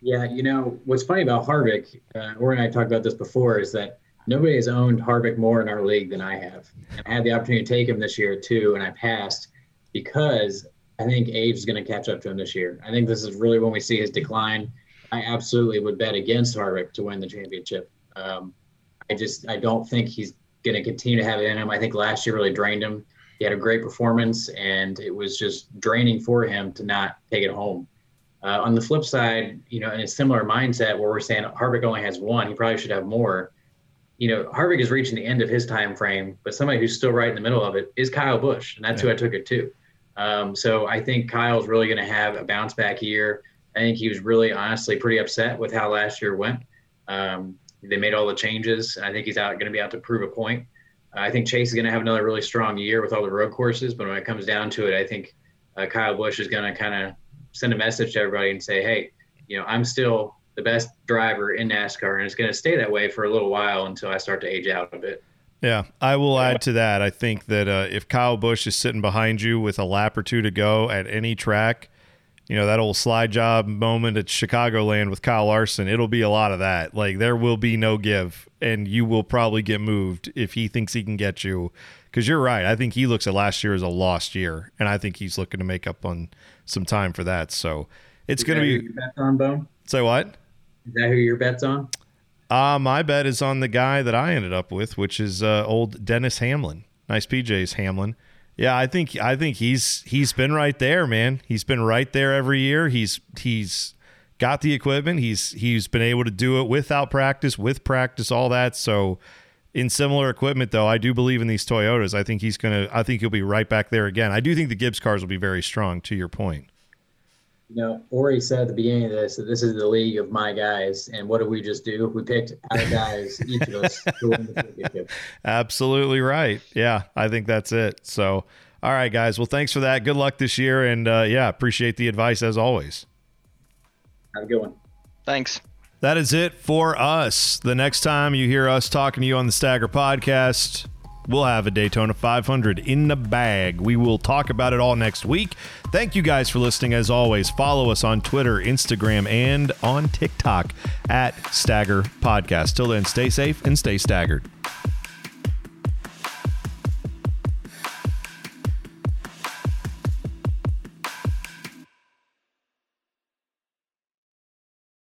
Yeah, you know what's funny about Harvick, uh, Ori and I talked about this before, is that nobody has owned Harvick more in our league than I have. And I had the opportunity to take him this year too, and I passed because I think age is going to catch up to him this year. I think this is really when we see his decline. I absolutely would bet against Harvick to win the championship. Um, I just I don't think he's going to continue to have it in him. I think last year really drained him. He had a great performance, and it was just draining for him to not take it home. Uh, on the flip side, you know, in a similar mindset where we're saying Harvick only has one, he probably should have more. You know, Harvick is reaching the end of his time frame, but somebody who's still right in the middle of it is Kyle Busch, and that's yeah. who I took it to. Um, so I think Kyle's really going to have a bounce back year. I think he was really honestly pretty upset with how last year went. Um, they made all the changes, I think he's out going to be out to prove a point. I think Chase is going to have another really strong year with all the road courses, but when it comes down to it, I think uh, Kyle Busch is going to kind of send a message to everybody and say, hey, you know, I'm still the best driver in NASCAR, and it's going to stay that way for a little while until I start to age out a bit. Yeah, I will add to that. I think that uh, if Kyle Busch is sitting behind you with a lap or two to go at any track, you know, that old slide job moment at Chicagoland with Kyle Larson, it'll be a lot of that. Like, there will be no give, and you will probably get moved if he thinks he can get you. Because you're right. I think he looks at last year as a lost year, and I think he's looking to make up on some time for that. So it's going to be. Bets on Bone. Say what? Is that who your bet's on? Uh, my bet is on the guy that I ended up with, which is uh, old Dennis Hamlin. Nice PJs, Hamlin. Yeah, I think I think he's he's been right there, man. He's been right there every year. He's he's got the equipment. He's he's been able to do it without practice, with practice, all that. So in similar equipment though, I do believe in these Toyotas. I think he's going to I think he'll be right back there again. I do think the Gibbs cars will be very strong to your point you know, Ori said at the beginning of this that this is the league of my guys, and what did we just do? We picked our guys, each of us, to win the championship. Absolutely right. Yeah, I think that's it. So, all right, guys. Well, thanks for that. Good luck this year, and uh, yeah, appreciate the advice as always. Have a good one. Thanks. That is it for us. The next time you hear us talking to you on the Stagger podcast, We'll have a Daytona 500 in the bag. We will talk about it all next week. Thank you guys for listening. As always, follow us on Twitter, Instagram, and on TikTok at Stagger Podcast. Till then, stay safe and stay staggered.